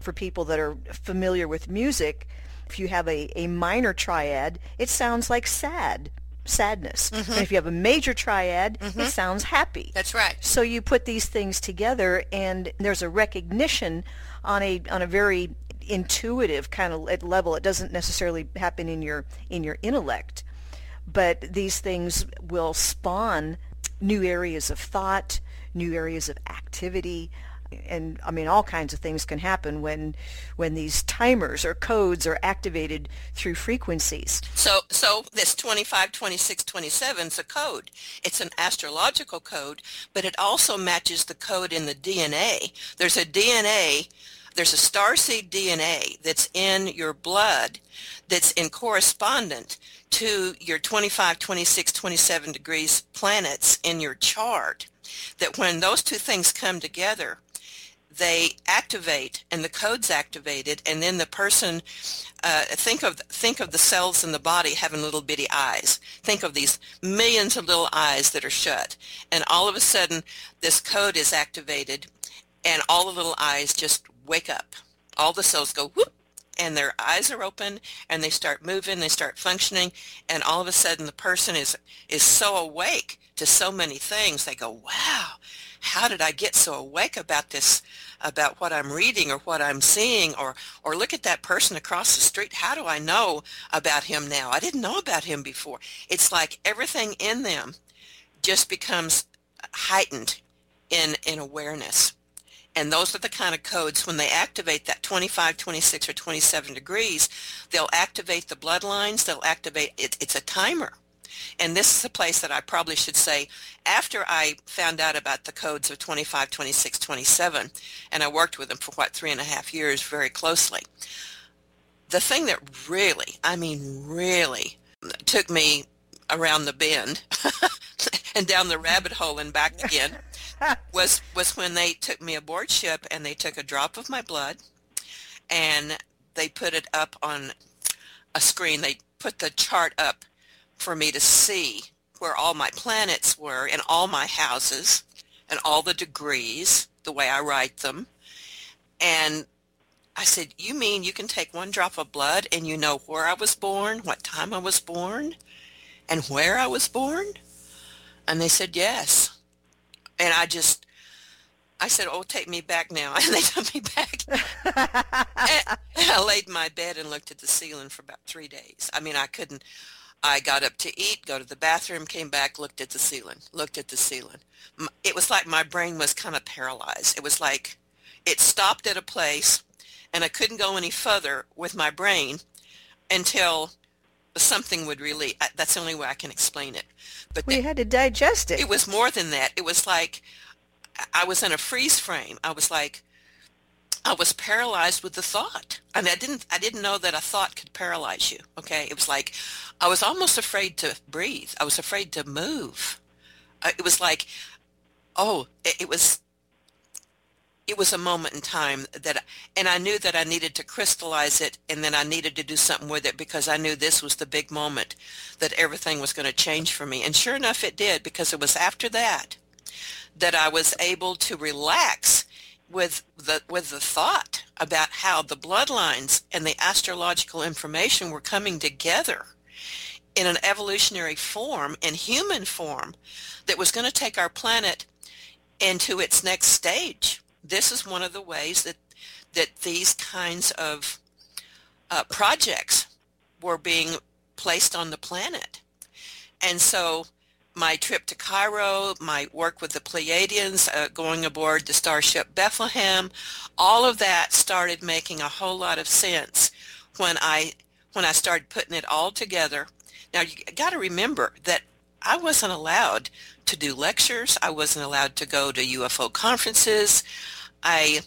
for people that are familiar with music if you have a, a minor triad it sounds like sad sadness mm-hmm. and if you have a major triad mm-hmm. it sounds happy that's right so you put these things together and there's a recognition on a on a very intuitive kind of level. It doesn't necessarily happen in your in your intellect, but these things will spawn new areas of thought, new areas of activity, and I mean all kinds of things can happen when when these timers or codes are activated through frequencies. So so this 25 26 27 is a code. It's an astrological code, but it also matches the code in the DNA. There's a DNA there's a starseed DNA that's in your blood that's in correspondent to your 25, 26, 27 degrees planets in your chart. That when those two things come together, they activate and the code's activated and then the person uh, think of think of the cells in the body having little bitty eyes think of these millions of little eyes that are shut and all of a sudden this code is activated and all the little eyes just wake up. All the cells go whoop, and their eyes are open, and they start moving, they start functioning, and all of a sudden the person is is so awake to so many things. They go, wow, how did I get so awake about this, about what I'm reading or what I'm seeing, or or look at that person across the street. How do I know about him now? I didn't know about him before. It's like everything in them just becomes heightened in in awareness. And those are the kind of codes, when they activate that 25, 26, or 27 degrees, they'll activate the bloodlines, they'll activate, it, it's a timer. And this is a place that I probably should say, after I found out about the codes of 25, 26, 27, and I worked with them for, what, three and a half years very closely, the thing that really, I mean really, took me around the bend [laughs] and down the rabbit hole and back again was was when they took me aboard ship and they took a drop of my blood and they put it up on a screen. They put the chart up for me to see where all my planets were and all my houses and all the degrees, the way I write them. And I said, you mean you can take one drop of blood and you know where I was born, what time I was born, and where I was born? And they said, yes and I just I said, "Oh, take me back now," [laughs] and they took me back. and I laid in my bed and looked at the ceiling for about three days. I mean, I couldn't. I got up to eat, go to the bathroom, came back, looked at the ceiling, looked at the ceiling. It was like my brain was kind of paralyzed. It was like it stopped at a place, and I couldn't go any further with my brain until something would really. That's the only way I can explain it. But we had to digest it. It was more than that. It was like I was in a freeze frame. I was like I was paralyzed with the thought. I mean, I didn't I didn't know that a thought could paralyze you. Okay, it was like I was almost afraid to breathe. I was afraid to move. Uh, it was like, oh, it, it was it was a moment in time that and I knew that I needed to crystallize it and then I needed to do something with it because I knew this was the big moment that everything was going to change for me. And sure enough it did because it was after that that I was able to relax with the with the thought about how the bloodlines and the astrological information were coming together in an evolutionary form in human form that was going to take our planet into its next stage this is one of the ways that that these kinds of uh, projects were being placed on the planet. And so my trip to Cairo, my work with the Pleiadians, uh, going aboard the starship Bethlehem, all of that started making a whole lot of sense when I when I started putting it all together. Now you got to remember that I wasn't allowed to do lectures. I wasn't allowed to go to UFO conferences. I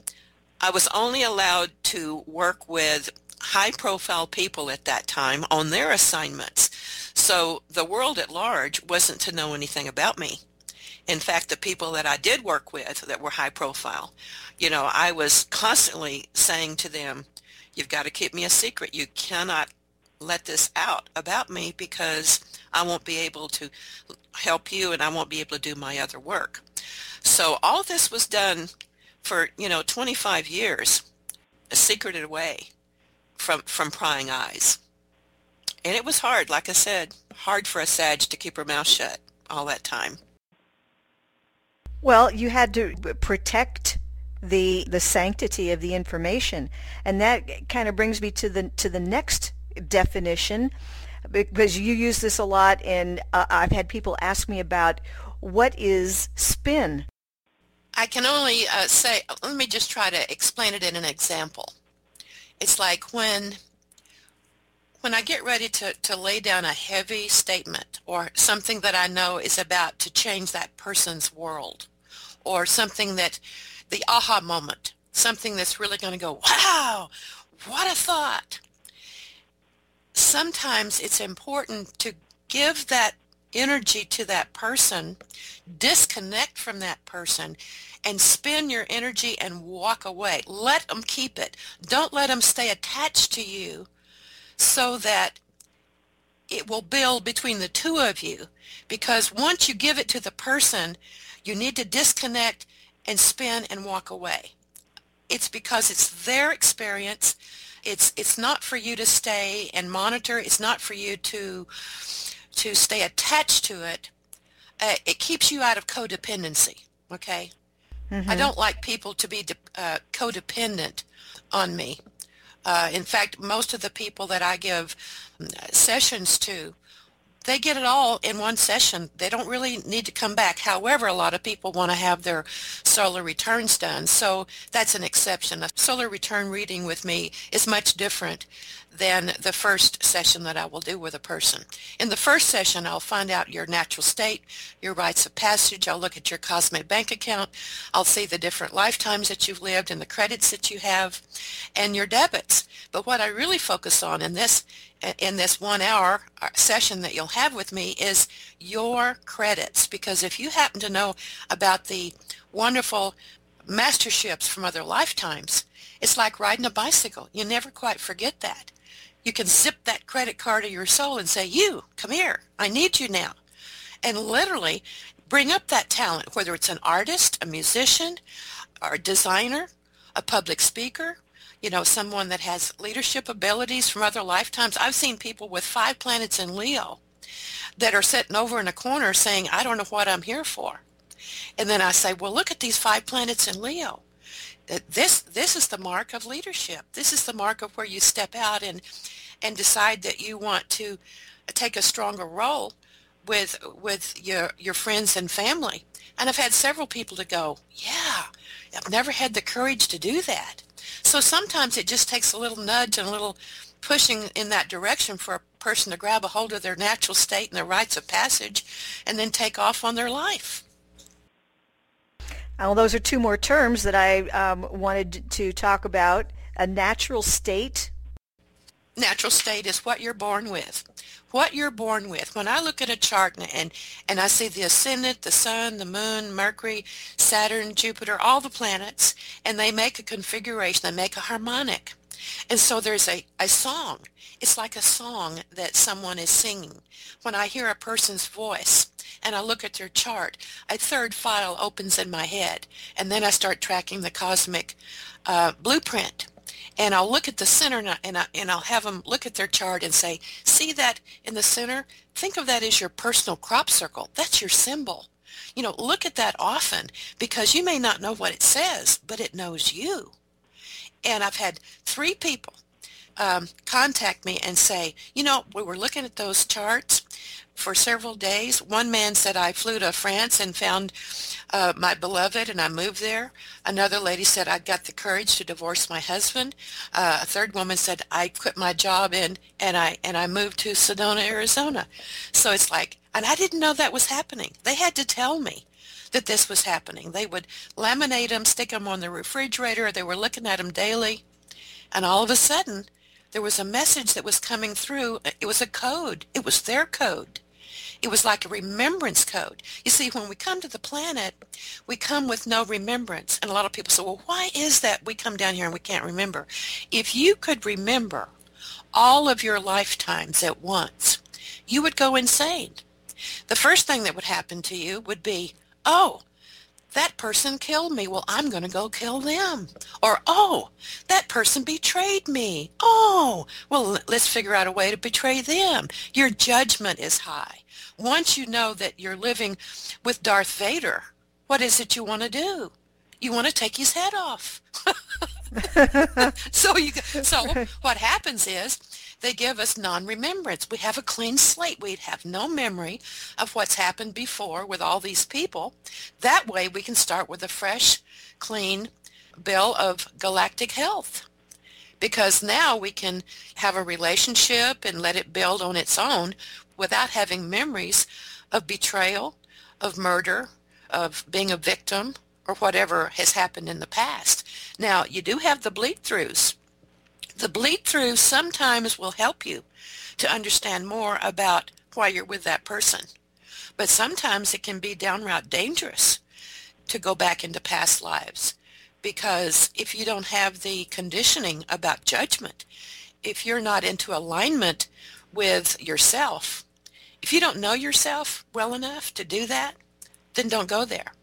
I was only allowed to work with high profile people at that time on their assignments. So the world at large wasn't to know anything about me. In fact, the people that I did work with that were high profile, you know, I was constantly saying to them, you've got to keep me a secret. You cannot let this out about me because I won't be able to help you and I won't be able to do my other work. So all this was done for, you know, 25 years, secreted away from, from prying eyes. And it was hard, like I said, hard for a Sag to keep her mouth shut all that time. Well, you had to protect the the sanctity of the information, and that kind of brings me to the to the next definition, because you use this a lot, and uh, I've had people ask me about what is spin. I can only uh, say, let me just try to explain it in an example. It's like when when I get ready to, to lay down a heavy statement or something that I know is about to change that person's world or something that the aha moment, something that's really going to go, wow, what a thought. Sometimes it's important to give that energy to that person, disconnect from that person, and spend your energy and walk away. Let them keep it. Don't let them stay attached to you so that it will build between the two of you. Because once you give it to the person, you need to disconnect and spin and walk away. It's because it's their experience. It's it's not for you to stay and monitor. It's not for you to to stay attached to it, uh, it keeps you out of codependency. Okay, mm-hmm. I don't like people to be de- uh, codependent on me. Uh, in fact, most of the people that I give mm, sessions to, they get it all in one session. They don't really need to come back. However, a lot of people want to have their solar returns done. So that's an exception. A solar return reading with me is much different than the first session that I will do with a person. In the first session, I'll find out your natural state, your rites of passage. I'll look at your cosmic bank account. I'll see the different lifetimes that you've lived and the credits that you have and your debits. But what I really focus on in this in this one hour uh, session that you'll have with me is your credits because if you happen to know about the wonderful masterships from other lifetimes, it's like riding a bicycle. You never quite forget that. You can zip that credit card of your soul and say, you, come here. I need you now. And literally bring up that talent, whether it's an artist, a musician, or a designer, a public speaker, you know, someone that has leadership abilities from other lifetimes. I've seen people with five planets in Leo that are sitting over in a corner saying, I don't know what I'm here for. And then I say, well, look at these five planets in Leo. This this is the mark of leadership. This is the mark of where you step out and and decide that you want to take a stronger role with with your your friends and family. And I've had several people to go, yeah, I've never had the courage to do that. So sometimes it just takes a little nudge and a little pushing in that direction for a person to grab a hold of their natural state and their rites of passage and then take off on their life. Well, those are two more terms that I um, wanted to talk about. A natural state natural state is what you're born with. What you're born with. When I look at a chart and, and, I see the ascendant, the sun, the moon, Mercury, Saturn, Jupiter, all the planets, and they make a configuration, they make a harmonic. And so there's a, a song. It's like a song that someone is singing. When I hear a person's voice and I look at their chart, a third file opens in my head. And then I start tracking the cosmic uh, blueprint and I'll look at the center and, I, and, I, and I'll have them look at their chart and say, see that in the center? Think of that as your personal crop circle. That's your symbol. You know, look at that often because you may not know what it says, but it knows you. And I've had three people um, contact me and say, you know, we were looking at those charts for several days. One man said I flew to France and found uh, my beloved and I moved there. Another lady said I got the courage to divorce my husband. Uh, a third woman said I quit my job and, and I and I moved to Sedona, Arizona. So it's like, and I didn't know that was happening. They had to tell me that this was happening. They would laminate them, stick them on the refrigerator. They were looking at them daily. And all of a sudden, there was a message that was coming through. It was a code. It was their code. It was like a remembrance code. You see, when we come to the planet, we come with no remembrance. And a lot of people say, well, why is that we come down here and we can't remember? If you could remember all of your lifetimes at once, you would go insane. The first thing that would happen to you would be, oh, that person killed me. Well, I'm going to go kill them. Or, oh, that person betrayed me. Oh, well, let's figure out a way to betray them. Your judgment is high. Once you know that you're living with Darth Vader, what is it you want to do? You want to take his head off. [laughs] [laughs] so you so [laughs] what happens is they give us non-remembrance. We have a clean slate. We have no memory of what's happened before with all these people. That way we can start with a fresh, clean bill of galactic health. Because now we can have a relationship and let it build on its own without having memories of betrayal, of murder, of being a victim, or whatever has happened in the past. Now, you do have the bleed-throughs the bleed through sometimes will help you to understand more about why you're with that person. But sometimes it can be downright dangerous to go back into past lives because if you don't have the conditioning about judgment, if you're not into alignment with yourself, if you don't know yourself well enough to do that, then don't go there.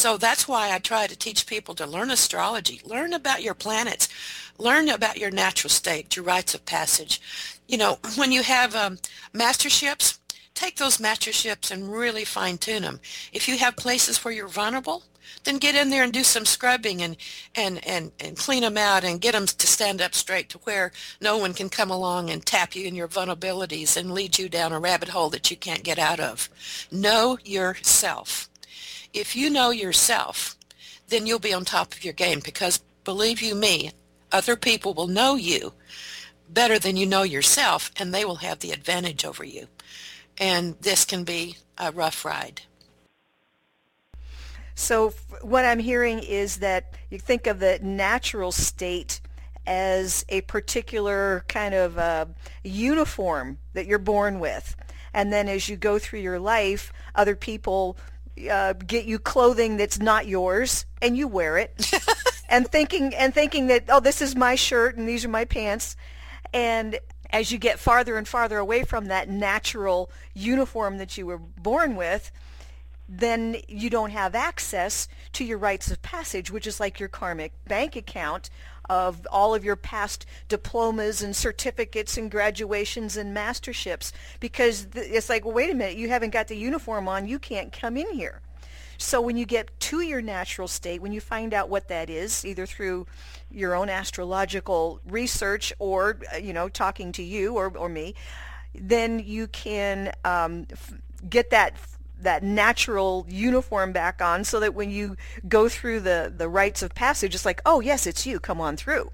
So that's why I try to teach people to learn astrology, learn about your planets, learn about your natural state, your rites of passage. You know, when you have um, masterships, take those masterships and really fine tune them. If you have places where you're vulnerable, then get in there and do some scrubbing and, and, and, and clean them out and get them to stand up straight to where no one can come along and tap you in your vulnerabilities and lead you down a rabbit hole that you can't get out of. Know yourself. If you know yourself, then you'll be on top of your game because believe you me, other people will know you better than you know yourself and they will have the advantage over you. And this can be a rough ride. So what I'm hearing is that you think of the natural state as a particular kind of uh, uniform that you're born with. And then as you go through your life, other people uh, get you clothing that's not yours and you wear it. [laughs] And thinking and thinking that oh this is my shirt and these are my pants. And as you get farther and farther away from that natural uniform that you were born with then you don't have access to your rites of passage which is like your karmic bank account of all of your past diplomas and certificates and graduations and masterships because it's like, well, wait a minute, you haven't got the uniform on, you can't come in here. So when you get to your natural state, when you find out what that is, either through your own astrological research or, uh, you know, talking to you or, or me, then you can um, get that that natural uniform back on so that when you go through the, the rites of passage, it's like, oh, yes, it's you. Come on through.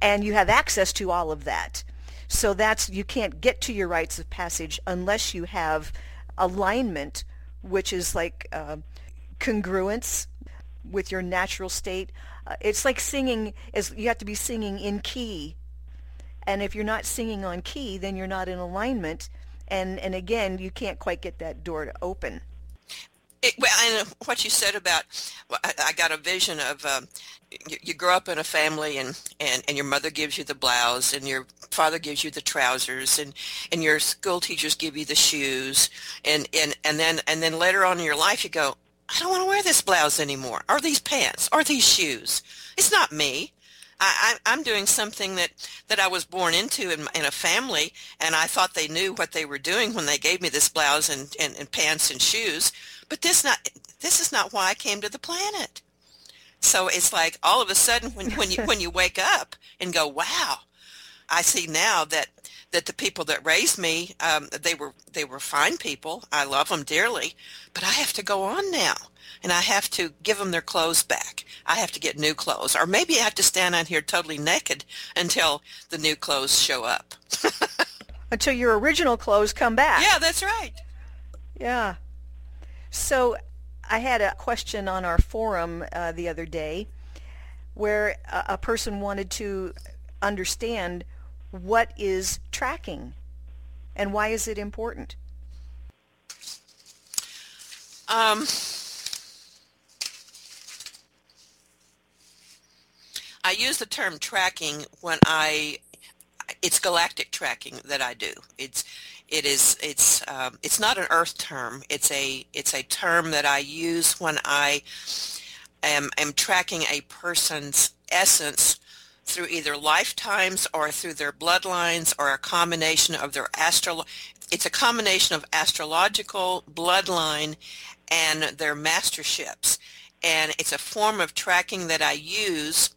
And you have access to all of that. So that's, you can't get to your rites of passage unless you have alignment, which is like uh, congruence with your natural state. Uh, it's like singing, as you have to be singing in key And if you're not singing on key, then you're not in alignment. And, and again, you can't quite get that door to open. It, well, and what you said about, well, I, I, got a vision of um, you, you, grow up in a family and, and, and your mother gives you the blouse and your father gives you the trousers and, and your school teachers give you the shoes and, and, and then and then later on in your life you go, I don't want to wear this blouse anymore or these pants or these shoes. It's not me. I, am doing something that, that I was born into in, in, a family, and I thought they knew what they were doing when they gave me this blouse and, and, and pants and shoes. But this not this is not why I came to the planet. So it's like all of a sudden when, when you when you wake up and go, wow, I see now that that the people that raised me, um, they were they were fine people. I love them dearly, but I have to go on now, and I have to give them their clothes back. I have to get new clothes, or maybe I have to stand out here totally naked until the new clothes show up. [laughs] until your original clothes come back. Yeah, that's right. Yeah. So I had a question on our forum uh, the other day where a, a person wanted to understand what is tracking and why is it important? Um, I use the term tracking when I, it's galactic tracking that I do. It's it is it's um, it's not an earth term. It's a it's a term that I use when I am am tracking a person's essence through either lifetimes or through their bloodlines or a combination of their astro it's a combination of astrological bloodline and their masterships and it's a form of tracking that I use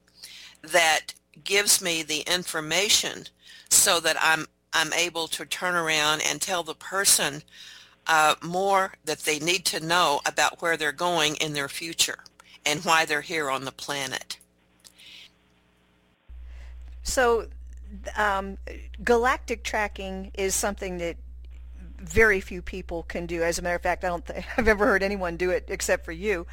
that gives me the information so that I'm I'm able to turn around and tell the person uh, more that they need to know about where they're going in their future and why they're here on the planet. So um, galactic tracking is something that very few people can do. As a matter of fact, I don't think [laughs] I've ever heard anyone do it except for you.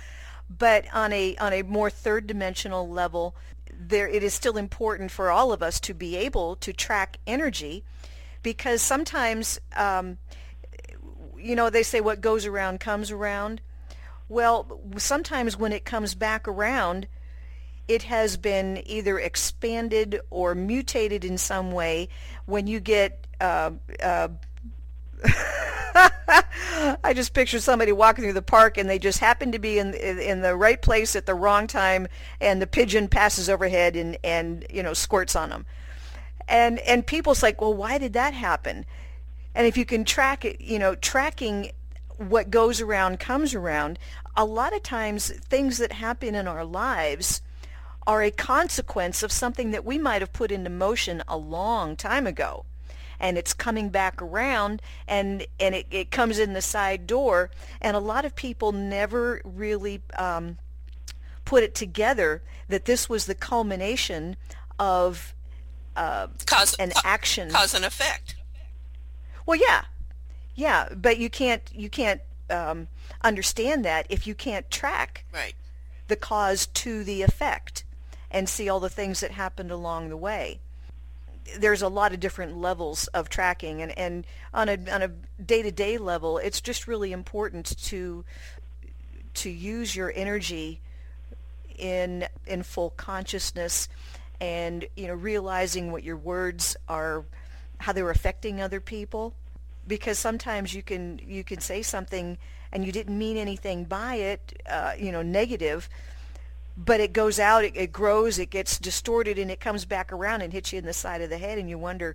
But on a on a more third dimensional level, there it is still important for all of us to be able to track energy because sometimes, um, you know, they say what goes around comes around. Well, sometimes when it comes back around, it has been either expanded or mutated in some way. When you get uh, uh, [laughs] [laughs] I just picture somebody walking through the park and they just happen to be in in the right place at the wrong time, and the pigeon passes overhead and and you know squirts on them and and people's like well why did that happen? And if you can track it you know tracking what goes around comes around a lot of times things that happen in our lives are a consequence of something that we might have put into motion a long time ago and it's coming back around and and it, it comes in the side door and a lot of people never really um, put it together that this was the culmination of uh, cause an action. cause and effect. Well yeah. Yeah but you can't you can't um, understand that if you can't track right. the cause to the effect and see all the things that happened along the way there's a lot of different levels of tracking and, and on a on a day-to-day level it's just really important to to use your energy in in full consciousness and you know realizing what your words are how they're affecting other people. Because sometimes you can you can say something and you didn't mean anything by it uh, you know negative but it goes out it, it grows it gets distorted and it comes back around and hits you in the side of the head and you wonder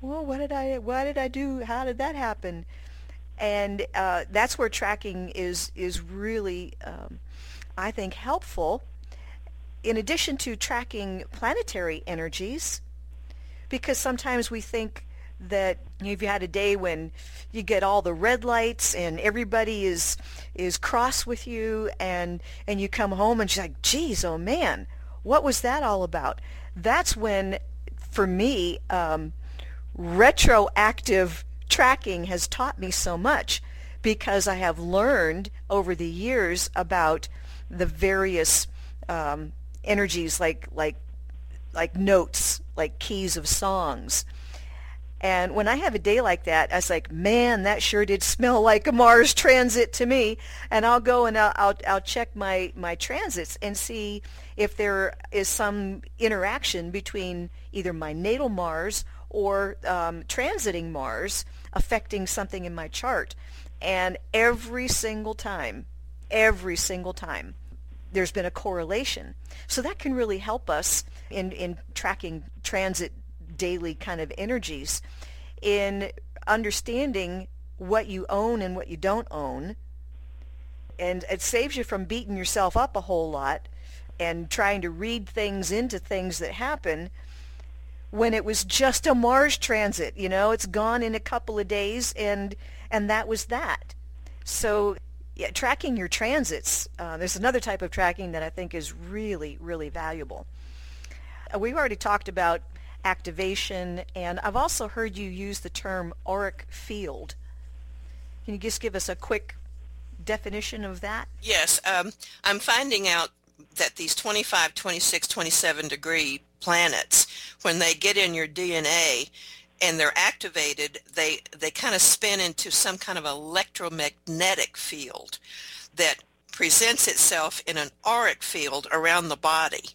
well what did i what did i do? How did that happen? And uh, that's where tracking is is really um, i think helpful. In addition to tracking planetary energies, because sometimes we think that you if you had a day when you get all the red lights and everybody is is cross with you and and you come home and she's like geez oh man what was that all about that's when for me um, retroactive tracking has taught me so much because i have learned over the years about the various um, energies like like like notes like keys of songs. And when I have a day like that, I was like, man, that sure did smell like a Mars transit to me. And I'll go and I'll, I'll, I'll check my, my transits and see if there is some interaction between either my natal Mars or um, transiting Mars affecting something in my chart. And every single time, every single time, there's been a correlation. So that can really help us in, in tracking transit daily kind of energies in understanding what you own and what you don't own. And it saves you from beating yourself up a whole lot and trying to read things into things that happen when it was just a Mars transit, you know, it's gone in a couple of days and and that was that. So yeah, tracking your transits, uh, there's another type of tracking that I think is really, really valuable. Uh, we've already talked about activation, and I've also heard you use the term auric field. Can you just give us a quick definition of that? Yes, um, I'm finding out that these 25, 26, 27 degree planets, when they get in your DNA and they're activated, they, they kind of spin into some kind of electromagnetic field that presents itself in an auric field around the body.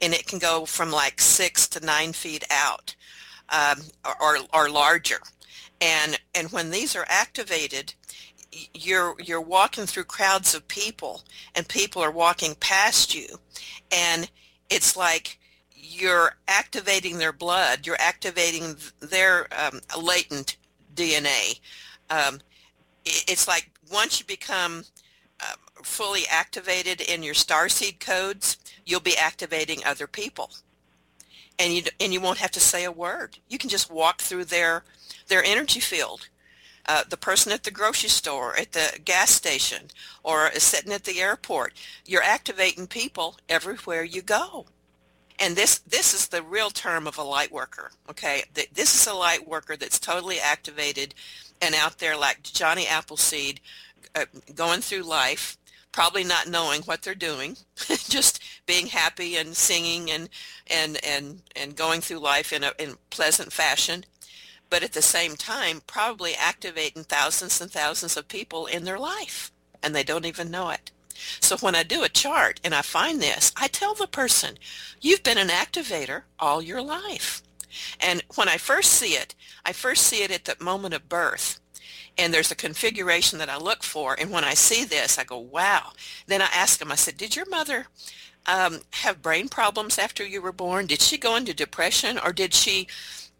And it can go from like six to nine feet out um, or, or larger. And, and when these are activated, you're you're walking through crowds of people and people are walking past you and it's like you're activating their blood you're activating their um, latent dna um, it's like once you become fully activated in your starseed codes you'll be activating other people and you and you won't have to say a word you can just walk through their their energy field uh, the person at the grocery store, at the gas station, or sitting at the airport. You're activating people everywhere you go. And this, this is the real term of a light worker, okay? This is a light worker that's totally activated and out there like Johnny Appleseed uh, going through life, probably not knowing what they're doing, [laughs] just being happy and singing and, and, and, and going through life in a in pleasant fashion but at the same time probably activating thousands and thousands of people in their life and they don't even know it. So when I do a chart and I find this, I tell the person, you've been an activator all your life. And when I first see it, I first see it at the moment of birth. And there's a configuration that I look for. And when I see this, I go, wow. Then I ask them, I said, did your mother um, have brain problems after you were born? Did she go into depression or did she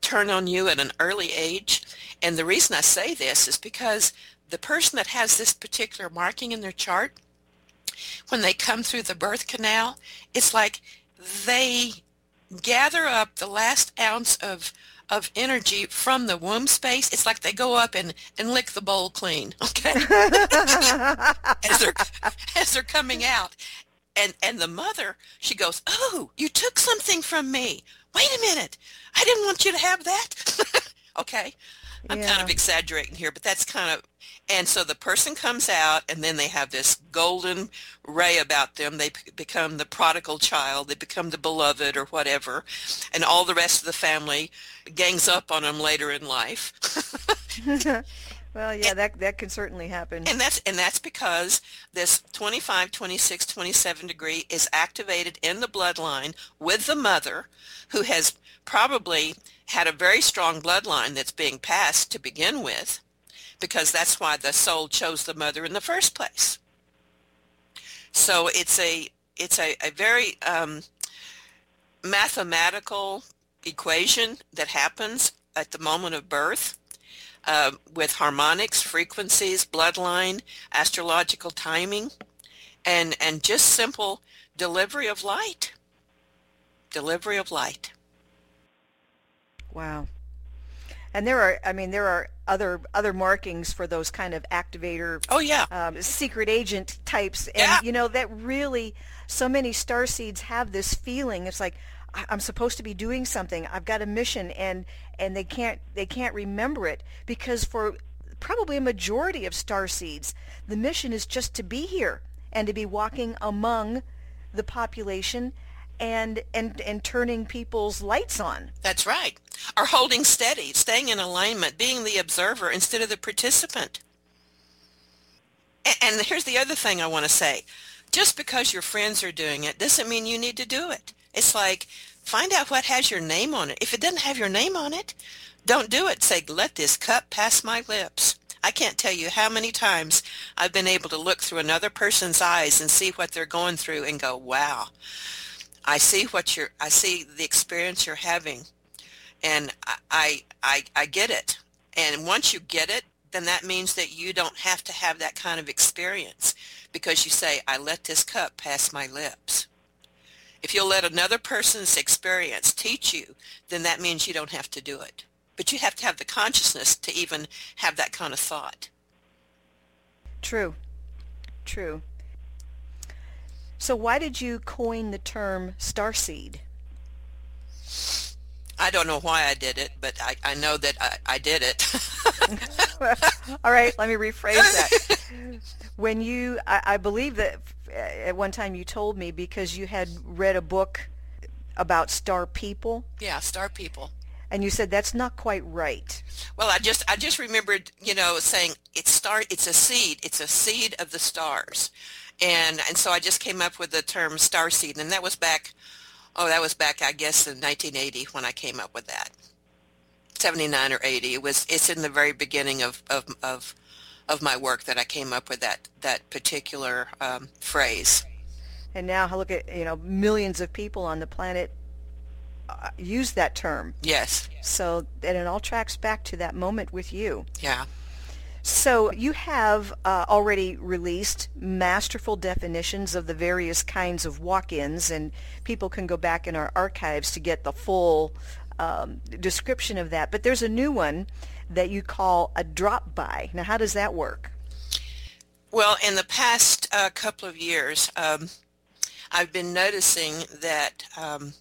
turn on you at an early age. And the reason I say this is because the person that has this particular marking in their chart, when they come through the birth canal, it's like they gather up the last ounce of of energy from the womb space. It's like they go up and, and lick the bowl clean, [laughs] okay? [laughs] as they're as they're coming out. And and the mother, she goes, Oh, you took something from me wait a minute, I didn't want you to have that. [laughs] okay. I'm yeah. kind of exaggerating here, but that's kind of, and so the person comes out and then they have this golden ray about them. They become the prodigal child. They become the beloved or whatever. And all the rest of the family gangs up on them later in life. [laughs] [laughs] Well, yeah, and, that that can certainly happen. And that's and that's because this 25, 26, 27 degree is activated in the bloodline with the mother who has probably had a very strong bloodline that's being passed to begin with because that's why the soul chose the mother in the first place. So it's a it's a, a very um, mathematical equation that happens at the moment of birth uh, with harmonics, frequencies, bloodline, astrological timing, and, and just simple delivery of light. Delivery of light. Wow. And there are, I mean, there are other other markings for those kind of activator. Oh yeah. Um, secret agent types, and yeah. you know that really, so many star seeds have this feeling. It's like I'm supposed to be doing something. I've got a mission, and and they can't they can't remember it because for probably a majority of star seeds, the mission is just to be here and to be walking among the population and and and turning people's lights on. That's right. Or holding steady, staying in alignment, being the observer instead of the participant. And here's the other thing I want to say. Just because your friends are doing it doesn't mean you need to do it. It's like find out what has your name on it. If it doesn't have your name on it, don't do it. Say, let this cup pass my lips. I can't tell you how many times I've been able to look through another person's eyes and see what they're going through and go, wow, I see what you're, I see the experience you're having and I, I, I get it. And once you get it, then that means that you don't have to have that kind of experience because you say, I let this cup pass my lips. If you'll let another person's experience teach you, then that means you don't have to do it. But you have to have the consciousness to even have that kind of thought. True. True. So why did you coin the term starseed? I don't know why I did it, but I, I know that I, I did it. [laughs] All right, let me rephrase that. When you, I, I believe that uh, at one time you told me because you had read a book about star people. Yeah, star people. And you said that's not quite right. Well, I just I just remembered, you know, saying it's star it's a seed. It's a seed of the stars. And and so I just came up with the term star seed and that was back Oh, that was back, I guess, in 1980 when I came up with that. 79 or 80. It was. It's in the very beginning of of of, of my work that I came up with that that particular um, phrase. And now, look at you know millions of people on the planet uh, use that term. Yes. So and it all tracks back to that moment with you. Yeah. So you have uh, already released masterful definitions of the various kinds of walk-ins, and people can go back in our archives to get the full um, description of that. But there's a new one that you call a drop-by. Now, how does that work? Well, in the past uh, couple of years, um, I've been noticing that um,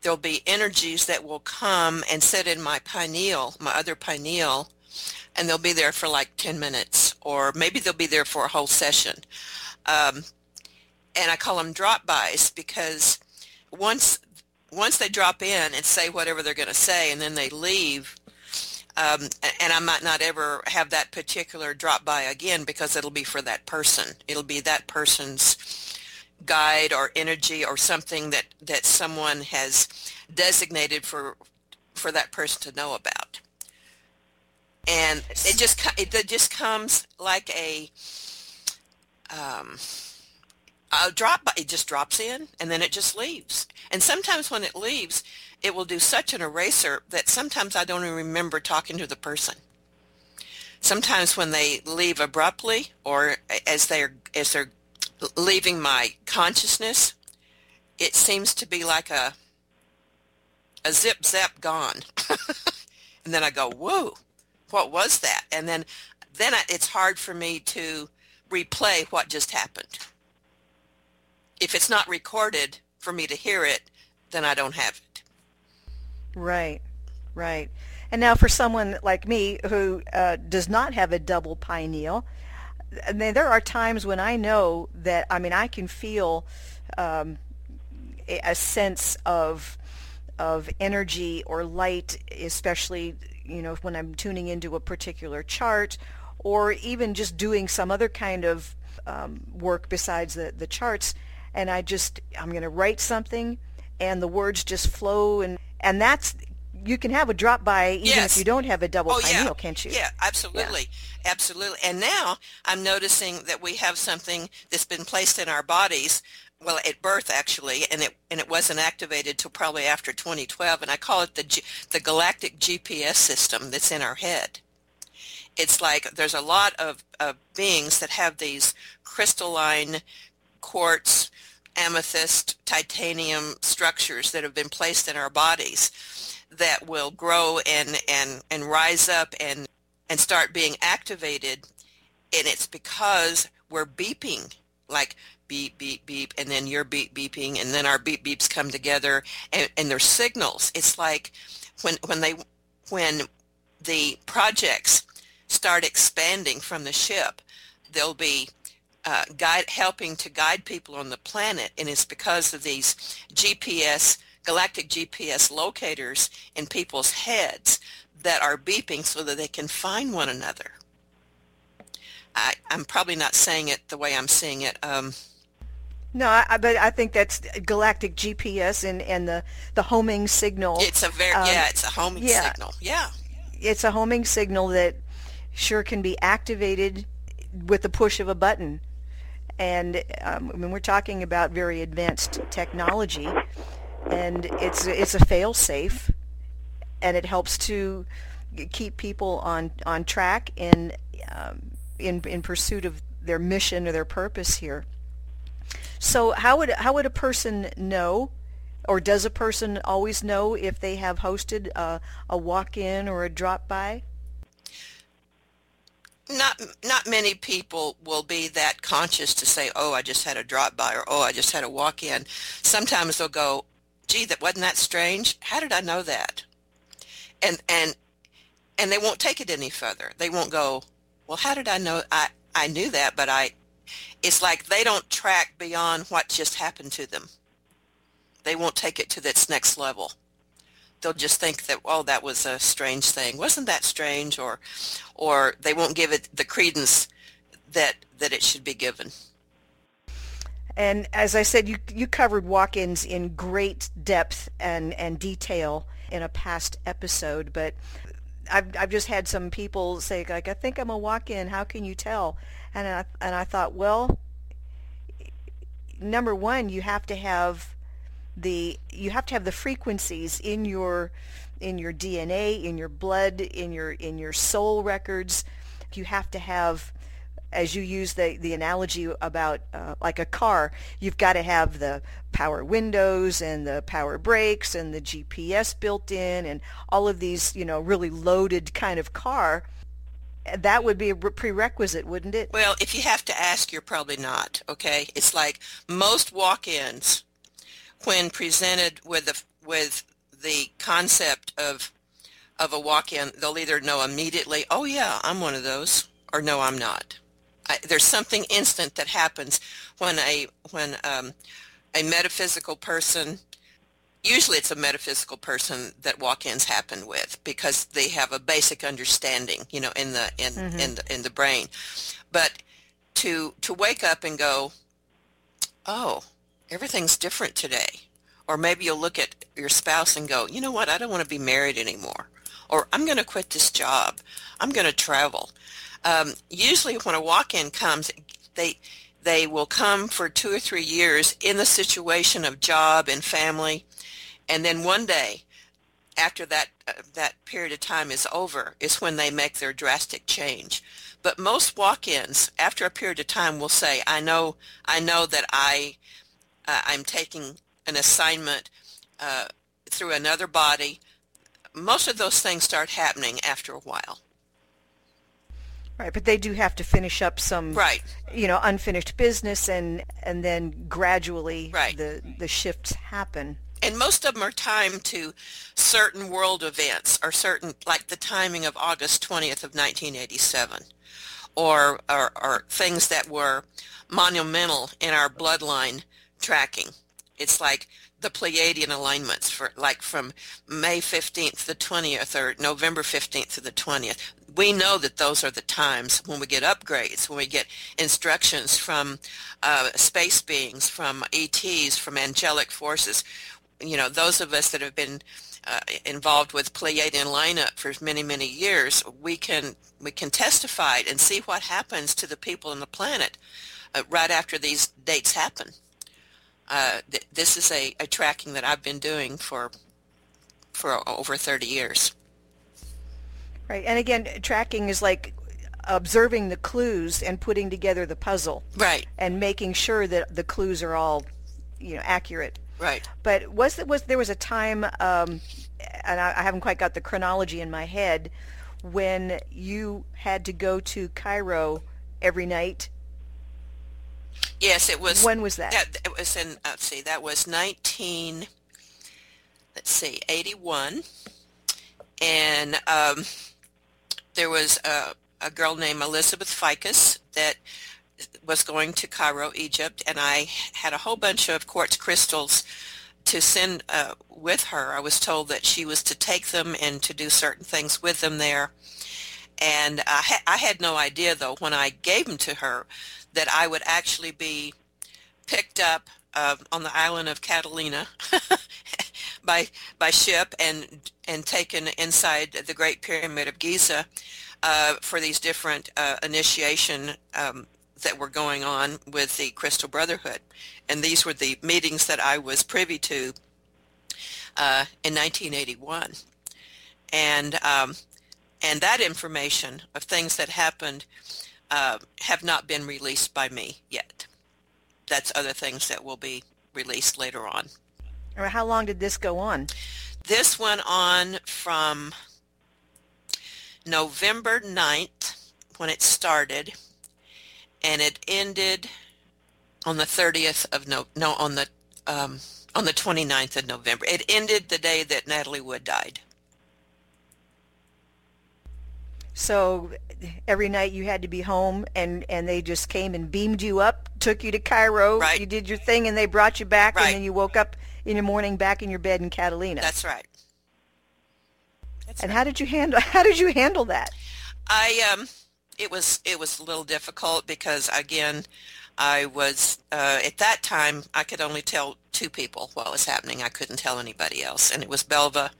there'll be energies that will come and sit in my pineal, my other pineal, and they'll be there for like 10 minutes or maybe they'll be there for a whole session. Um, and I call them drop-bys because once once they drop in and say whatever they're going to say and then they leave, um, and I might not ever have that particular drop-by again because it'll be for that person. It'll be that person's guide or energy or something that, that someone has designated for for that person to know about and it just it just comes like a um, a drop it just drops in and then it just leaves. And sometimes when it leaves it will do such an eraser that sometimes I don't even remember talking to the person. Sometimes when they leave abruptly or as they're as they're leaving my consciousness it seems to be like a a zip zap gone. [laughs] And then I go whoa what was that? And then then it's hard for me to replay what just happened. If it's not recorded for me to hear it, then I don't have it. Right, right. And now for someone like me who uh, does not have a double pineal, I there are times when I know that, I mean, I can feel um, a sense of of energy or light, especially you know, when I'm tuning into a particular chart or even just doing some other kind of um, work besides the, the charts. And I just, I'm going to write something and the words just flow. And, and that's, you can have a drop by even yes. if you don't have a double oh, pineal, yeah. can't you? Yeah, absolutely. Yeah. Absolutely. And now I'm noticing that we have something that's been placed in our bodies well at birth actually and it and it wasn't activated till probably after 2012 and I call it the G, the galactic GPS system that's in our head. It's like there's a lot of, of beings that have these crystalline quartz amethyst titanium structures that have been placed in our bodies that will grow and and and rise up and and start being activated and it's because we're beeping like beep, beep, beep, and then your beep, beeping, and then our beep, beeps come together, and, and they're signals. It's like when, when they, when the projects start expanding from the ship, they'll be uh, guide, helping to guide people on the planet, and it's because of these GPS, galactic GPS locators in people's heads that are beeping so that they can find one another. I, I'm probably not saying it the way I'm seeing it. Um, no, I, but I think that's galactic GPS and, and the, the homing signal. It's a very um, yeah, it's a homing yeah, signal. Yeah, it's a homing signal that sure can be activated with the push of a button. And um, mean, we're talking about very advanced technology, and it's it's a fail safe, and it helps to keep people on on track in um, in in pursuit of their mission or their purpose here. So how would how would a person know, or does a person always know if they have hosted a, a walk-in or a drop-by? Not not many people will be that conscious to say, "Oh, I just had a drop-by," or "Oh, I just had a walk-in." Sometimes they'll go, "Gee, that wasn't that strange. How did I know that?" And and and they won't take it any further. They won't go, "Well, how did I know I I knew that, but I it's like they don't track beyond what just happened to them. They won't take it to its next level. They'll just think that, oh, that was a strange thing. Wasn't that strange? Or, or they won't give it the credence that that it should be given. And as I said, you you covered walk-ins in great depth and and detail in a past episode, but I've I've just had some people say like, I think I'm a walk-in. How can you tell? And I, and I thought, well, number one, you have to have the you have to have the frequencies in your in your DNA, in your blood, in your in your soul records. You have to have as you use the, the analogy about uh, like a car, you've got to have the power windows and the power brakes and the GPS built in and all of these, you know, really loaded kind of car that would be a prerequisite, wouldn't it? Well, if you have to ask, you're probably not. Okay, it's like most walk-ins, when presented with the with the concept of of a walk-in, they'll either know immediately, "Oh yeah, I'm one of those," or "No, I'm not." I, there's something instant that happens when a when um, a metaphysical person usually it's a metaphysical person that walk-ins happen with because they have a basic understanding, you know, in the in mm-hmm. in the in the brain. But to to wake up and go, "Oh, everything's different today." Or maybe you'll look at your spouse and go, "You know what? I don't want to be married anymore." Or I'm going to quit this job. I'm going to travel. Um, usually when a walk-in comes, they they will come for two or three years in the situation of job and family and then one day after that uh, that period of time is over is when they make their drastic change but most walk-ins after a period of time will say i know i know that i uh, i'm taking an assignment uh, through another body most of those things start happening after a while Right, but they do have to finish up some, right. you know, unfinished business, and and then gradually right. the the shifts happen and most of them are timed to certain world events or certain like the timing of August 20th of 1987 or, or, or things that were monumental in our bloodline tracking. It's like the Pleiadian alignments for like from May 15th to the 20th or November 15th to the 20th. We know that those are the times when we get upgrades, when we get instructions from uh, space beings, from ETs, from angelic forces you know, those of us that have been uh, involved with Pleiadian lineup for many, many years, we can we can testify and see what happens to the people on the planet uh, right after these dates happen. Uh, th- this is a, a tracking that I've been doing for for over 30 years. Right, and again, tracking is like observing the clues and putting together the puzzle. Right. And making sure that the clues are all, you know, accurate. Right. But was there was there was a time, um, and I, I haven't quite got the chronology in my head, when you had to go to Cairo every night. Yes, it was. When was that? that it was in. Let's see. That was nineteen. Let's see, eighty-one, and um, there was a, a girl named Elizabeth Ficus that was going to Cairo, Egypt, and I had a whole bunch of quartz crystals to send uh, with her. I was told that she was to take them and to do certain things with them there. And I, ha- I had no idea, though, when I gave them to her, that I would actually be picked up uh, on the island of Catalina [laughs] by by ship and and taken inside the Great Pyramid of Giza uh, for these different uh, initiation um, that were going on with the Crystal Brotherhood, and these were the meetings that I was privy to uh, in 1981, and um, and that information of things that happened uh, have not been released by me yet. That's other things that will be released later on. How long did this go on? This went on from November 9th when it started and it ended on the 30th of no no on the um, on the 29th of November. It ended the day that Natalie Wood died. So every night you had to be home and and they just came and beamed you up, took you to Cairo, right. you did your thing and they brought you back right. and then you woke up in the morning back in your bed in Catalina. That's right. That's and right. how did you handle [laughs] how did you handle that? I um it was it was a little difficult because again I was uh, at that time I could only tell two people what was happening. I couldn't tell anybody else, and it was Belva,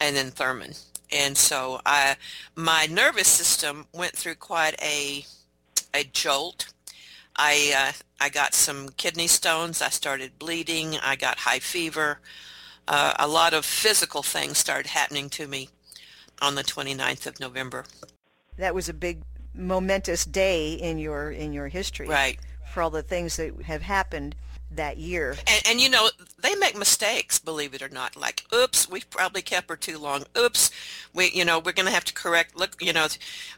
and then Thurman. And so I my nervous system went through quite a a jolt. I uh, I got some kidney stones. I started bleeding. I got high fever. Uh, a lot of physical things started happening to me on the 29th of November. That was a big momentous day in your in your history. Right. For all the things that have happened that year. And, and, you know, they make mistakes, believe it or not. Like, oops, we probably kept her too long. Oops, we, you know, we're going to have to correct. Look, you know,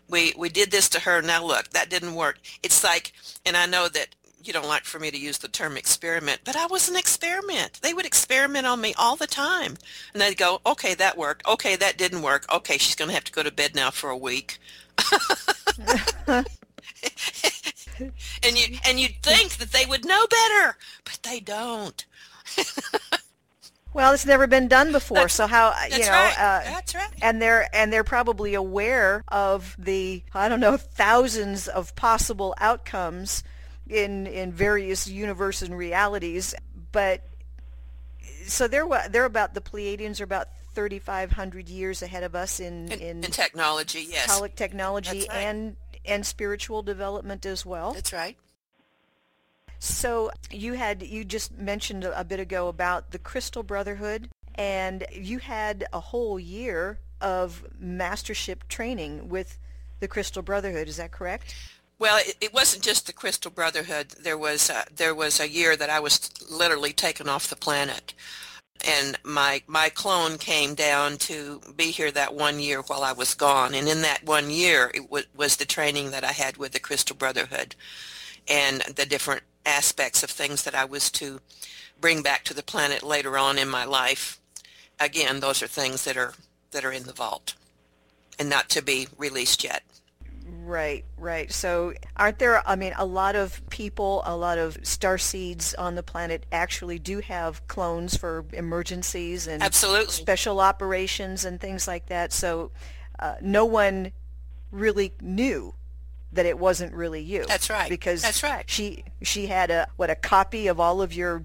we we did this to her. Now look, that didn't work. It's like, and I know that you don't like for me to use the term experiment, but I was an experiment. They would experiment on me all the time. And they'd go, okay, that worked. Okay, that didn't work. Okay, she's going to have to go to bed now for a week. [laughs] and you and you'd think that they would know better, but they don't. well, it's never been done before, that's, so how you know? Right. Uh, that's right. And they're and they're probably aware of the I don't know thousands of possible outcomes in in various universes and realities, but so they're they're about the Pleiadians are about 3,500 years ahead of us in in, in, in technology, yes, technology right. and and spiritual development as well. That's right. So you had you just mentioned a bit ago about the Crystal Brotherhood, and you had a whole year of mastership training with the Crystal Brotherhood. Is that correct? Well, it, it wasn't just the Crystal Brotherhood. There was uh, there was a year that I was literally taken off the planet and my my clone came down to be here that one year while I was gone. And in that one year, it w- was the training that I had with the Crystal Brotherhood, and the different aspects of things that I was to bring back to the planet later on in my life. Again, those are things that are that are in the vault, and not to be released yet. Right, right. So aren't there, I mean, a lot of people, a lot of star seeds on the planet actually do have clones for emergencies and Absolutely. special operations and things like that. So uh, no one really knew that it wasn't really you. That's right. Because That's right. she she had a what a copy of all of your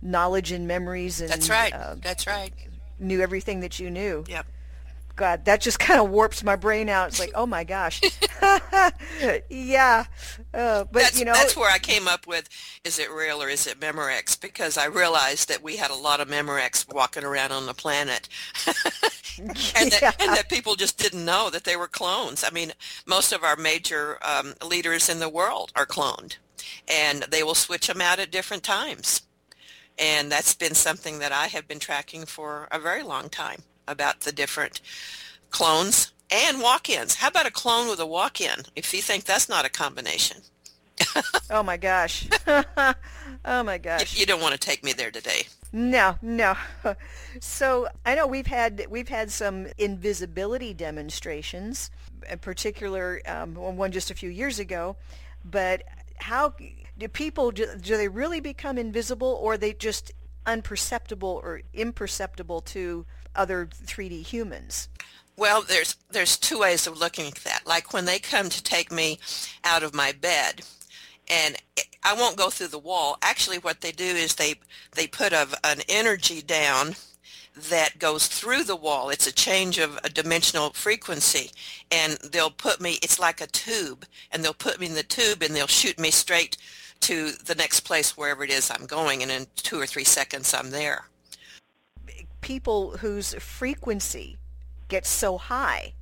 knowledge and memories and That's right. Uh, That's right. Knew everything that you knew. Yep. God, that just kind of warps my brain out. It's like, oh my gosh, [laughs] yeah. Uh, but that's, you know, that's where I came up with, is it real or is it Memorex? Because I realized that we had a lot of Memorex walking around on the planet, [laughs] and, that, Yeah. and that people just didn't know that they were clones. I mean, most of our major um, leaders in the world are cloned, and they will switch them out at different times. And that's been something that I have been tracking for a very long time about the different clones and walk-ins. How about a clone with a walk-in? If you think that's not a combination. [laughs] oh my gosh, [laughs] oh my gosh. You, you don't want to take me there today. No, no. [laughs] So I know we've had we've had some invisibility demonstrations, in particular um, one just a few years ago. But how do people do, do they really become invisible or are they just unperceptible or imperceptible to other 3D humans? Well, there's there's two ways of looking at that. Like when they come to take me out of my bed, and I won't go through the wall. Actually, what they do is they they put a, an energy down that goes through the wall. It's a change of a dimensional frequency, and they'll put me. It's like a tube, and they'll put me in the tube, and they'll shoot me straight to the next place wherever it is I'm going, and in two or three seconds I'm there. People whose frequency gets so high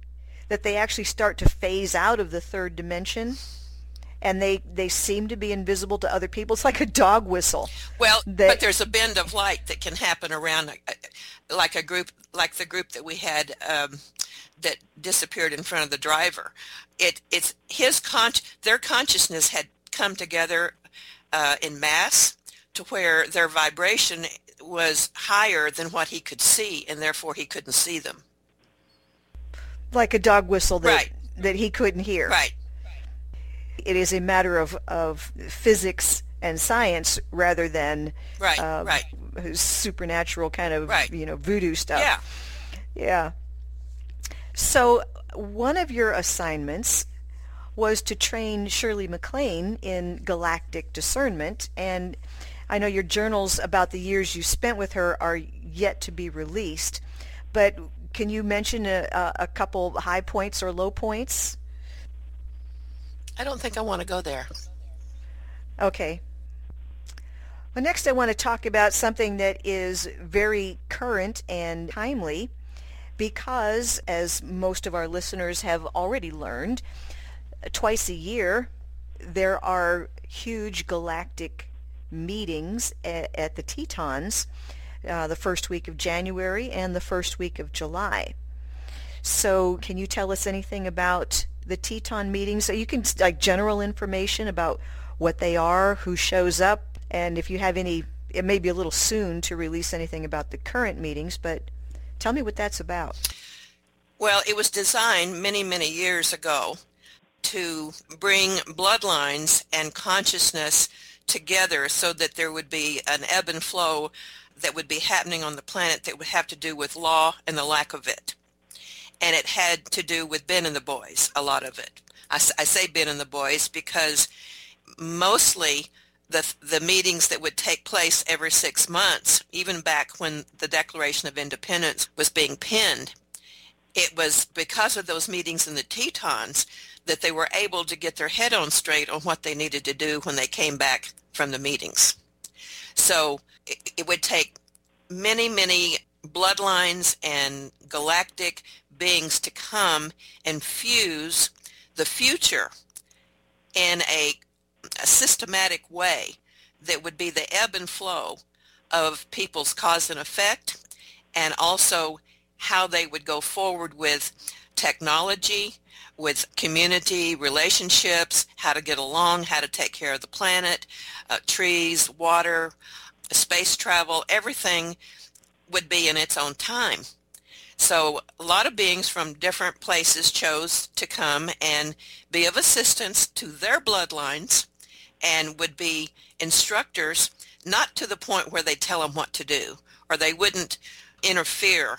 that they actually start to phase out of the third dimension and they they seem to be invisible to other people. It's like a dog whistle. Well, they, but there's a bend of light that can happen around, like a group, like the group that we had um, that disappeared in front of the driver. It it's his con their consciousness had come together uh, in mass to where their vibration was higher than what he could see, and therefore he couldn't see them. Like a dog whistle that right. that he couldn't hear. Right. It is a matter of, of physics and science rather than right, uh, right. supernatural kind of right. you know voodoo stuff. Yeah. Yeah. So one of your assignments was to train Shirley MacLaine in galactic discernment. And I know your journals about the years you spent with her are yet to be released. But can you mention a, a couple high points or low points? I don't think I want to go there. Okay. Well, next I want to talk about something that is very current and timely because, as most of our listeners have already learned, twice a year, there are huge galactic meetings at, at the Tetons, uh, the first week of January and the first week of July. So can you tell us anything about the Teton meetings? So you can, like general information about what they are, who shows up, and if you have any, it may be a little soon to release anything about the current meetings, but tell me what that's about. Well, it was designed many, many years ago to bring bloodlines and consciousness together so that there would be an ebb and flow that would be happening on the planet that would have to do with law and the lack of it. And it had to do with Ben and the boys, a lot of it. I, I say Ben and the boys because mostly the, the meetings that would take place every six months, even back when the Declaration of Independence was being penned, it was because of those meetings in the Tetons that they were able to get their head on straight on what they needed to do when they came back from the meetings. So it, it would take many, many bloodlines and galactic beings to come and fuse the future in a, a, systematic way that would be the ebb and flow of people's cause and effect and also how they would go forward with technology with community relationships, how to get along, how to take care of the planet, uh, trees, water, space travel, everything would be in its own time. So a lot of beings from different places chose to come and be of assistance to their bloodlines and would be instructors, not to the point where they tell them what to do, or they wouldn't interfere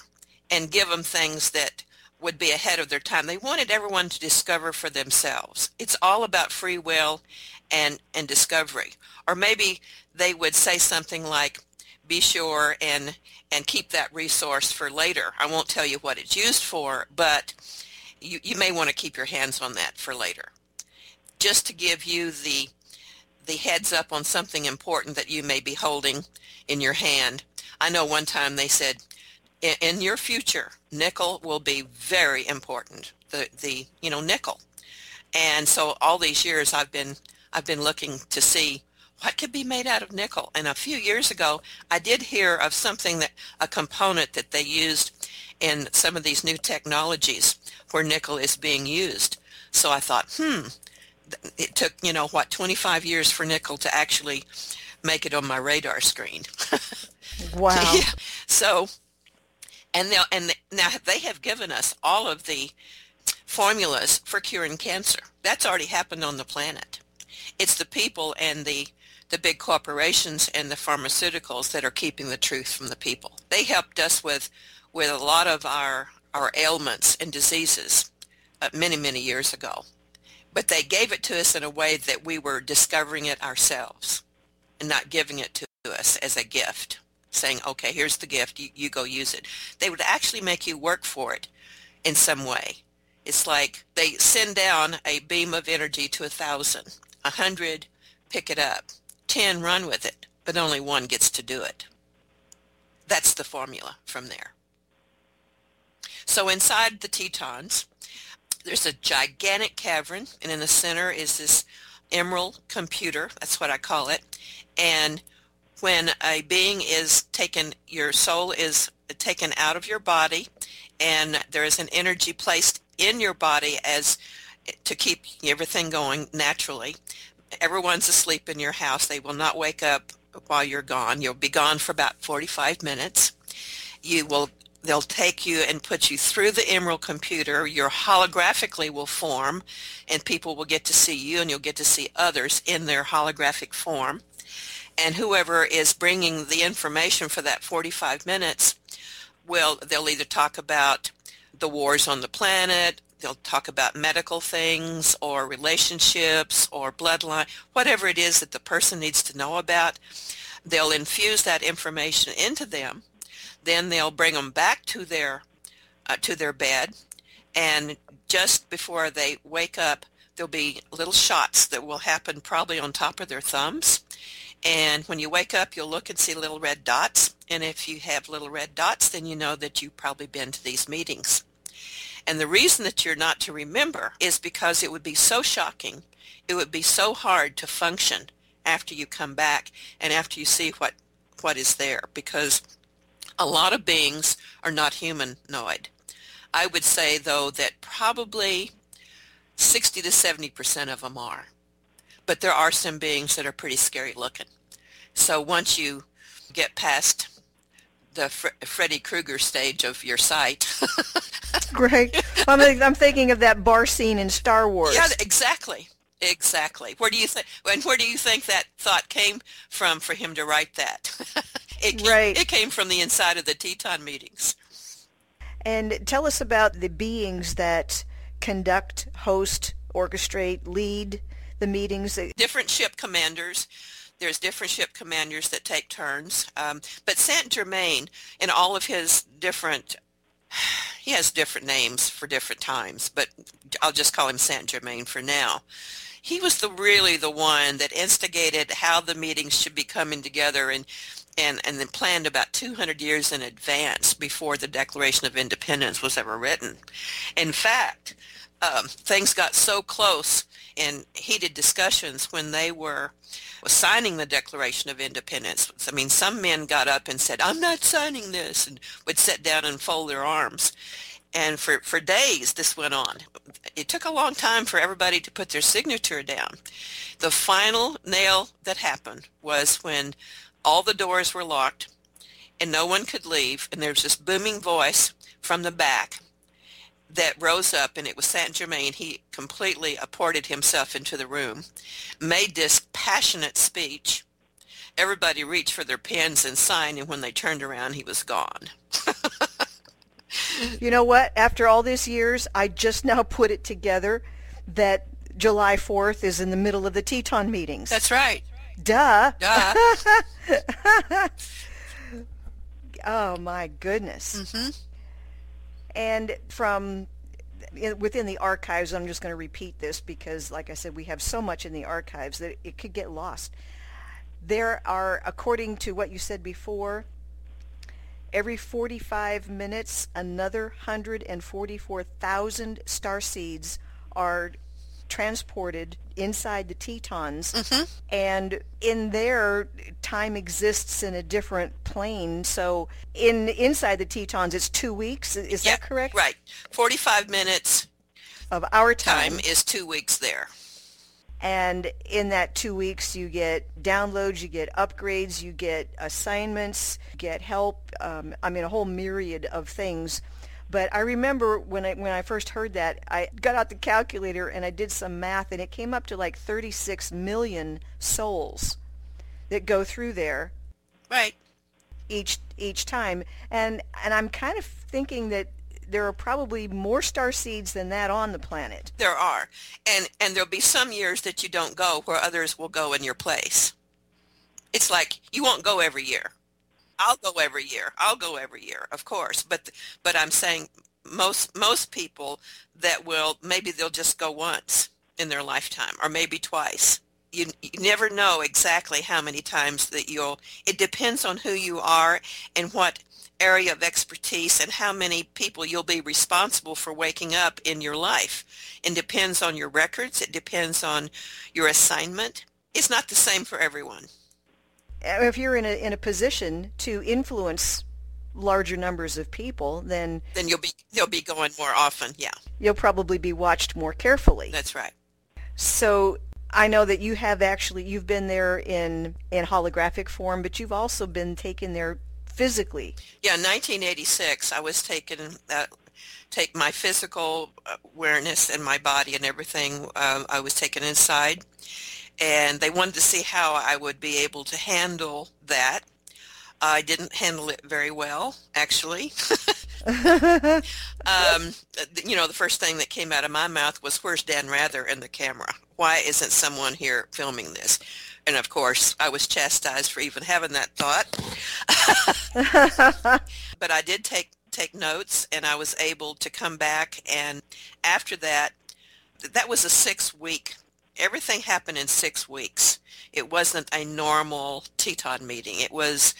and give them things that would be ahead of their time. They wanted everyone to discover for themselves. It's all about free will and, and discovery. Or maybe they would say something like, be sure and, and keep that resource for later. I won't tell you what it's used for, but you, you may want to keep your hands on that for later. Just to give you the, the heads up on something important that you may be holding in your hand. I know one time they said, in, in your future, nickel will be very important. The the you know nickel, and so all these years I've been I've been looking to see what could be made out of nickel. And a few years ago, I did hear of something that a component that they used in some of these new technologies where nickel is being used. So I thought, hmm, it took you know what 25 years for nickel to actually make it on my radar screen. [laughs] wow. yeah. So and and now they have given us all of the formulas for curing cancer. That's already happened on the planet. It's the people and the the big corporations and the pharmaceuticals that are keeping the truth from the people. They helped us with with a lot of our our ailments and diseases uh, many many years ago. But they gave it to us in a way that we were discovering it ourselves and not giving it to us as a gift, saying, okay, here's the gift, you, you go use it. They would actually make you work for it in some way. It's like they send down a beam of energy to a thousand, a hundred pick it up, ten run with it, but only one gets to do it. That's the formula from there. So inside the Tetons, there's a gigantic cavern, and in the center is this emerald computer. That's what I call it. And when a being is taken, your soul is taken out of your body, and there is an energy placed in your body as to keep everything going naturally. Everyone's asleep in your house. They will not wake up while you're gone. You'll be gone for about 45 minutes. You will they'll take you and put you through the Emerald computer. Your holographically will form and people will get to see you and you'll get to see others in their holographic form. And whoever is bringing the information for that 45 minutes will, they'll either talk about the wars on the planet, they'll talk about medical things or relationships or bloodline, whatever it is that the person needs to know about. They'll infuse that information into them. Then they'll bring them back to their uh, to their bed, and just before they wake up, there'll be little shots that will happen probably on top of their thumbs. And when you wake up, you'll look and see little red dots. And if you have little red dots, then you know that you've probably been to these meetings. And the reason that you're not to remember is because it would be so shocking. It would be so hard to function after you come back and after you see what, what is there because a lot of beings are not humanoid. I would say, though, that probably 60 to 70% of them are. But there are some beings that are pretty scary looking. So once you get past the Fre- Freddy Krueger stage of your sight. [laughs] Great. I'm, I'm thinking of that bar scene in Star Wars. Yeah, exactly. Exactly. Where do you think? And where do you think that thought came from for him to write that? [laughs] it came, right. It came from the inside of the Teton meetings. And tell us about the beings that conduct, host, orchestrate, lead the meetings. Different ship commanders there's different ship commanders that take turns. Um, but Saint Germain, in all of his different, [sighs] he has different names for different times, but I'll just call him Saint Germain for now. He was the really the one that instigated how the meetings should be coming together and and, and then planned about 200 years in advance before the Declaration of Independence was ever written. In fact, um, things got so close in heated discussions when they were signing the Declaration of Independence. I mean, some men got up and said, I'm not signing this, and would sit down and fold their arms. And for, for days this went on. It took a long time for everybody to put their signature down. The final nail that happened was when all the doors were locked and no one could leave, and there was this booming voice from the back that rose up, and it was Saint Germain. He completely apported himself into the room, made this passionate speech. Everybody reached for their pens and signed, and when they turned around, he was gone. [laughs] you know what? After all these years, I just now put it together that July 4th is in the middle of the Teton meetings. That's right. Duh. Duh. [laughs] oh my goodness. Mm-hmm and from within the archives, I'm just going to repeat this because, like I said, we have so much in the archives that it could get lost. There are, according to what you said before, every 45 minutes, another 144,000 star seeds are transported inside the Tetons, mm-hmm. and in there, time exists in a different plane. So, in inside the Tetons, it's two weeks. Is yeah, that correct? Right. Forty-five minutes of our time. time is two weeks there. And in that two weeks, you get downloads, you get upgrades, you get assignments, you get help. Um, I mean, a whole myriad of things. But I remember when I when I first heard that, I got out the calculator and I did some math, and it came up to like 36 million souls that go through there. Right. Each each time, and and I'm kind of thinking that there are probably more star seeds than that on the planet. There are, and and there'll be some years that you don't go where others will go in your place. It's like you won't go every year. I'll go every year. I'll go every year, of course. But but I'm saying most most people that will maybe they'll just go once in their lifetime or maybe twice. You, you never know exactly how many times that you'll it depends on who you are and what area of expertise and how many people you'll be responsible for waking up in your life. It depends on your records. It depends on your assignment. It's not the same for everyone. If you're in a in a position to influence larger numbers of people, then then you'll be you'll be going more often. Yeah, you'll probably be watched more carefully. That's right. So I know that you have actually you've been there in in holographic form, but you've also been taken there physically. Yeah, 1986, I was taken, uh, take my physical awareness and my body and everything, uh, I was taken inside. And they wanted to see how I would be able to handle that. I didn't handle it very well, actually. [laughs] um, you know, the first thing that came out of my mouth was, where's Dan Rather and the camera? Why isn't someone here filming this? And of course, I was chastised for even having that thought. [laughs] [laughs] but I did take take notes, and I was able to come back. And after that, that was a six week. Everything happened in six weeks. It wasn't a normal Teton meeting. It was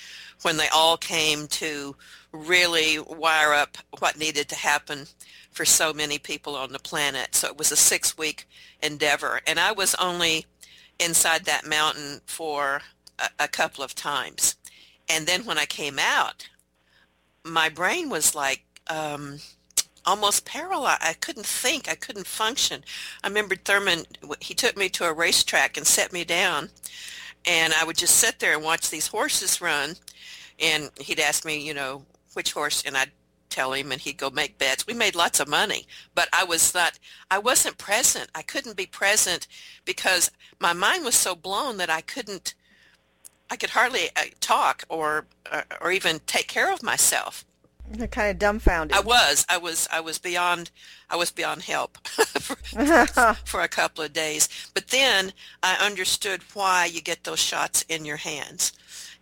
when they all came to really wire up what needed to happen for so many people on the planet. So it was a six week endeavor. And I was only inside that mountain for a, a couple of times. And then when I came out, my brain was like um, almost paralyzed. I couldn't think. I couldn't function. I remembered Thurman, he took me to a racetrack and set me down. And I would just sit there and watch these horses run. And he'd ask me, you know, which horse, and I'd tell him and he'd go make bets. We made lots of money, but I was not, I wasn't present. I couldn't be present because my mind was so blown that I couldn't, I could hardly uh, talk or, uh, or even take care of myself. They're kind of dumbfounded. I was, I was, I was beyond, I was beyond help [laughs] for, [laughs] for a couple of days. But then I understood why you get those shots in your hands.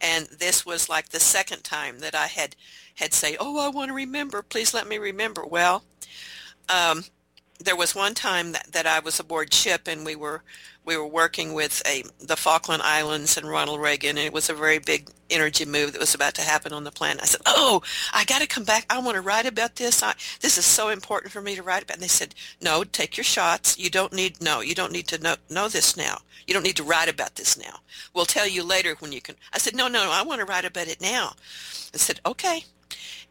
And this was like the second time that I had had say, "Oh, I want to remember. Please let me remember." Well, um, there was one time that, that I was aboard ship and we were we were working with a the Falkland Islands and Ronald Reagan and it was a very big energy move that was about to happen on the planet. I said, "Oh, I got to come back. I want to write about this. I, this is so important for me to write about." And they said, "No, take your shots. You don't need no, you don't need to know know this now. You don't need to write about this now. We'll tell you later when you can." I said, "No, no, no I want to write about it now." I said, "Okay."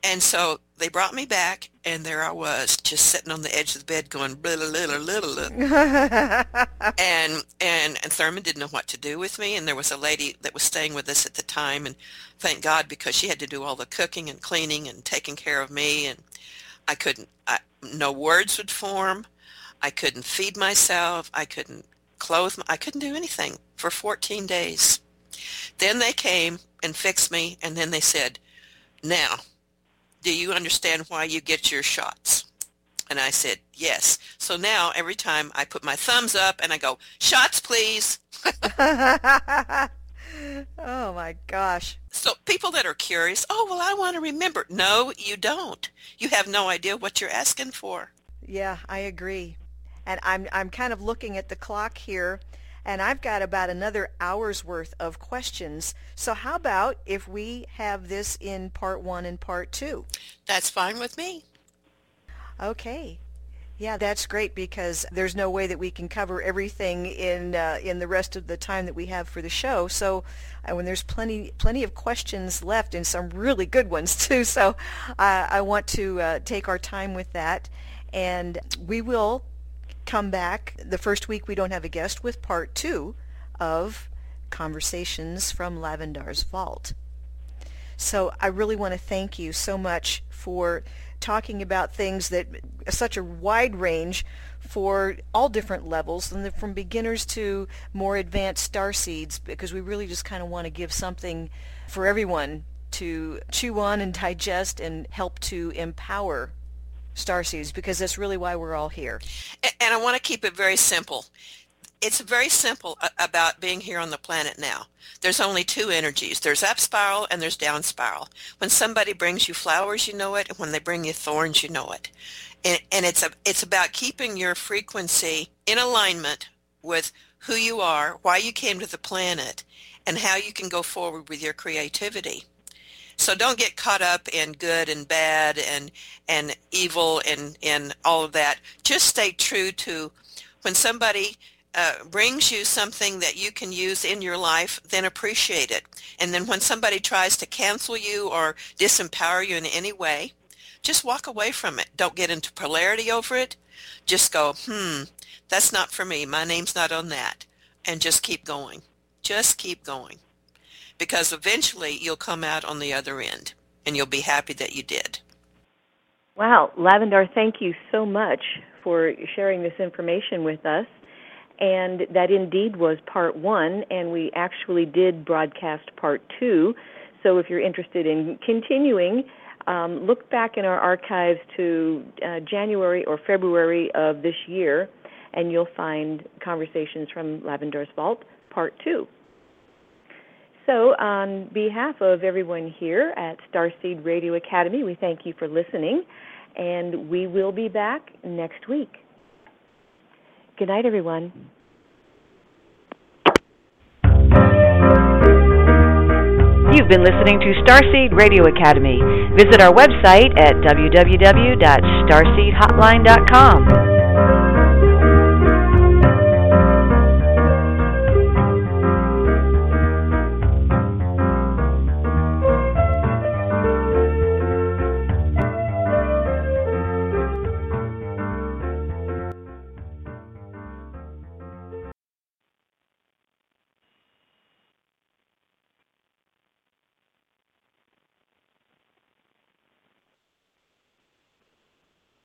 And so they brought me back, and there I was, just sitting on the edge of the bed, going blah blah blah blah. [laughs] and and and Thurman didn't know what to do with me, and there was a lady that was staying with us at the time, and thank God because she had to do all the cooking and cleaning and taking care of me, and I couldn't. I, no words would form. I couldn't feed myself. I couldn't clothe. I couldn't do anything for 14 days. Then they came and fixed me, and then they said, "Now." Do you understand why you get your shots? And I said, yes. So now every time I put my thumbs up and I go, shots, please. [laughs] oh my gosh. So people that are curious, oh, well, I want to remember. No, you don't. You have no idea what you're asking for. Yeah, I agree. And I'm, I'm kind of looking at the clock here and I've got about another hour's worth of questions. So how about if we have this in part one and part two? That's fine with me. Okay. Yeah, that's great because there's no way that we can cover everything in uh, in the rest of the time that we have for the show. So, uh, when there's plenty plenty of questions left and some really good ones [laughs] too. So, uh, I want to uh, take our time with that, and we will come back the first week we don't have a guest with part two of Conversations from Lavandar's Vault. So I really want to thank you so much for talking about things that such a wide range for all different levels, and from beginners to more advanced star seeds, because we really just kind of want to give something for everyone to chew on and digest and help to empower star seeds, because that's really why we're all here. And I want to keep it very simple it's very simple uh, about being here on the planet now. There's only two energies. There's up spiral and there's down spiral. When somebody brings you flowers, you know it, and when they bring you thorns, you know it. And, and it's a, it's about keeping your frequency in alignment with who you are, why you came to the planet, and how you can go forward with your creativity. So don't get caught up in good and bad and and evil and and all of that. Just stay true to when somebody uh, brings you something that you can use in your life, then appreciate it. And then when somebody tries to cancel you or disempower you in any way, just walk away from it. Don't get into polarity over it. Just go, hmm, that's not for me. My name's not on that. And just keep going. Just keep going. Because eventually you'll come out on the other end and you'll be happy that you did. Wow, Lavandar, thank you so much for sharing this information with us and that indeed was part one, and we actually did broadcast part two. So if you're interested in continuing, um, look back in our archives to uh, January or February of this year, and you'll find conversations from Lavandar's Vault, part two. So, on behalf of everyone here at Starseed Radio Academy, we thank you for listening, and we will be back next week. Good night, everyone. You've been listening to Starseed Radio Academy. Visit our website at www.starseedhotline.com.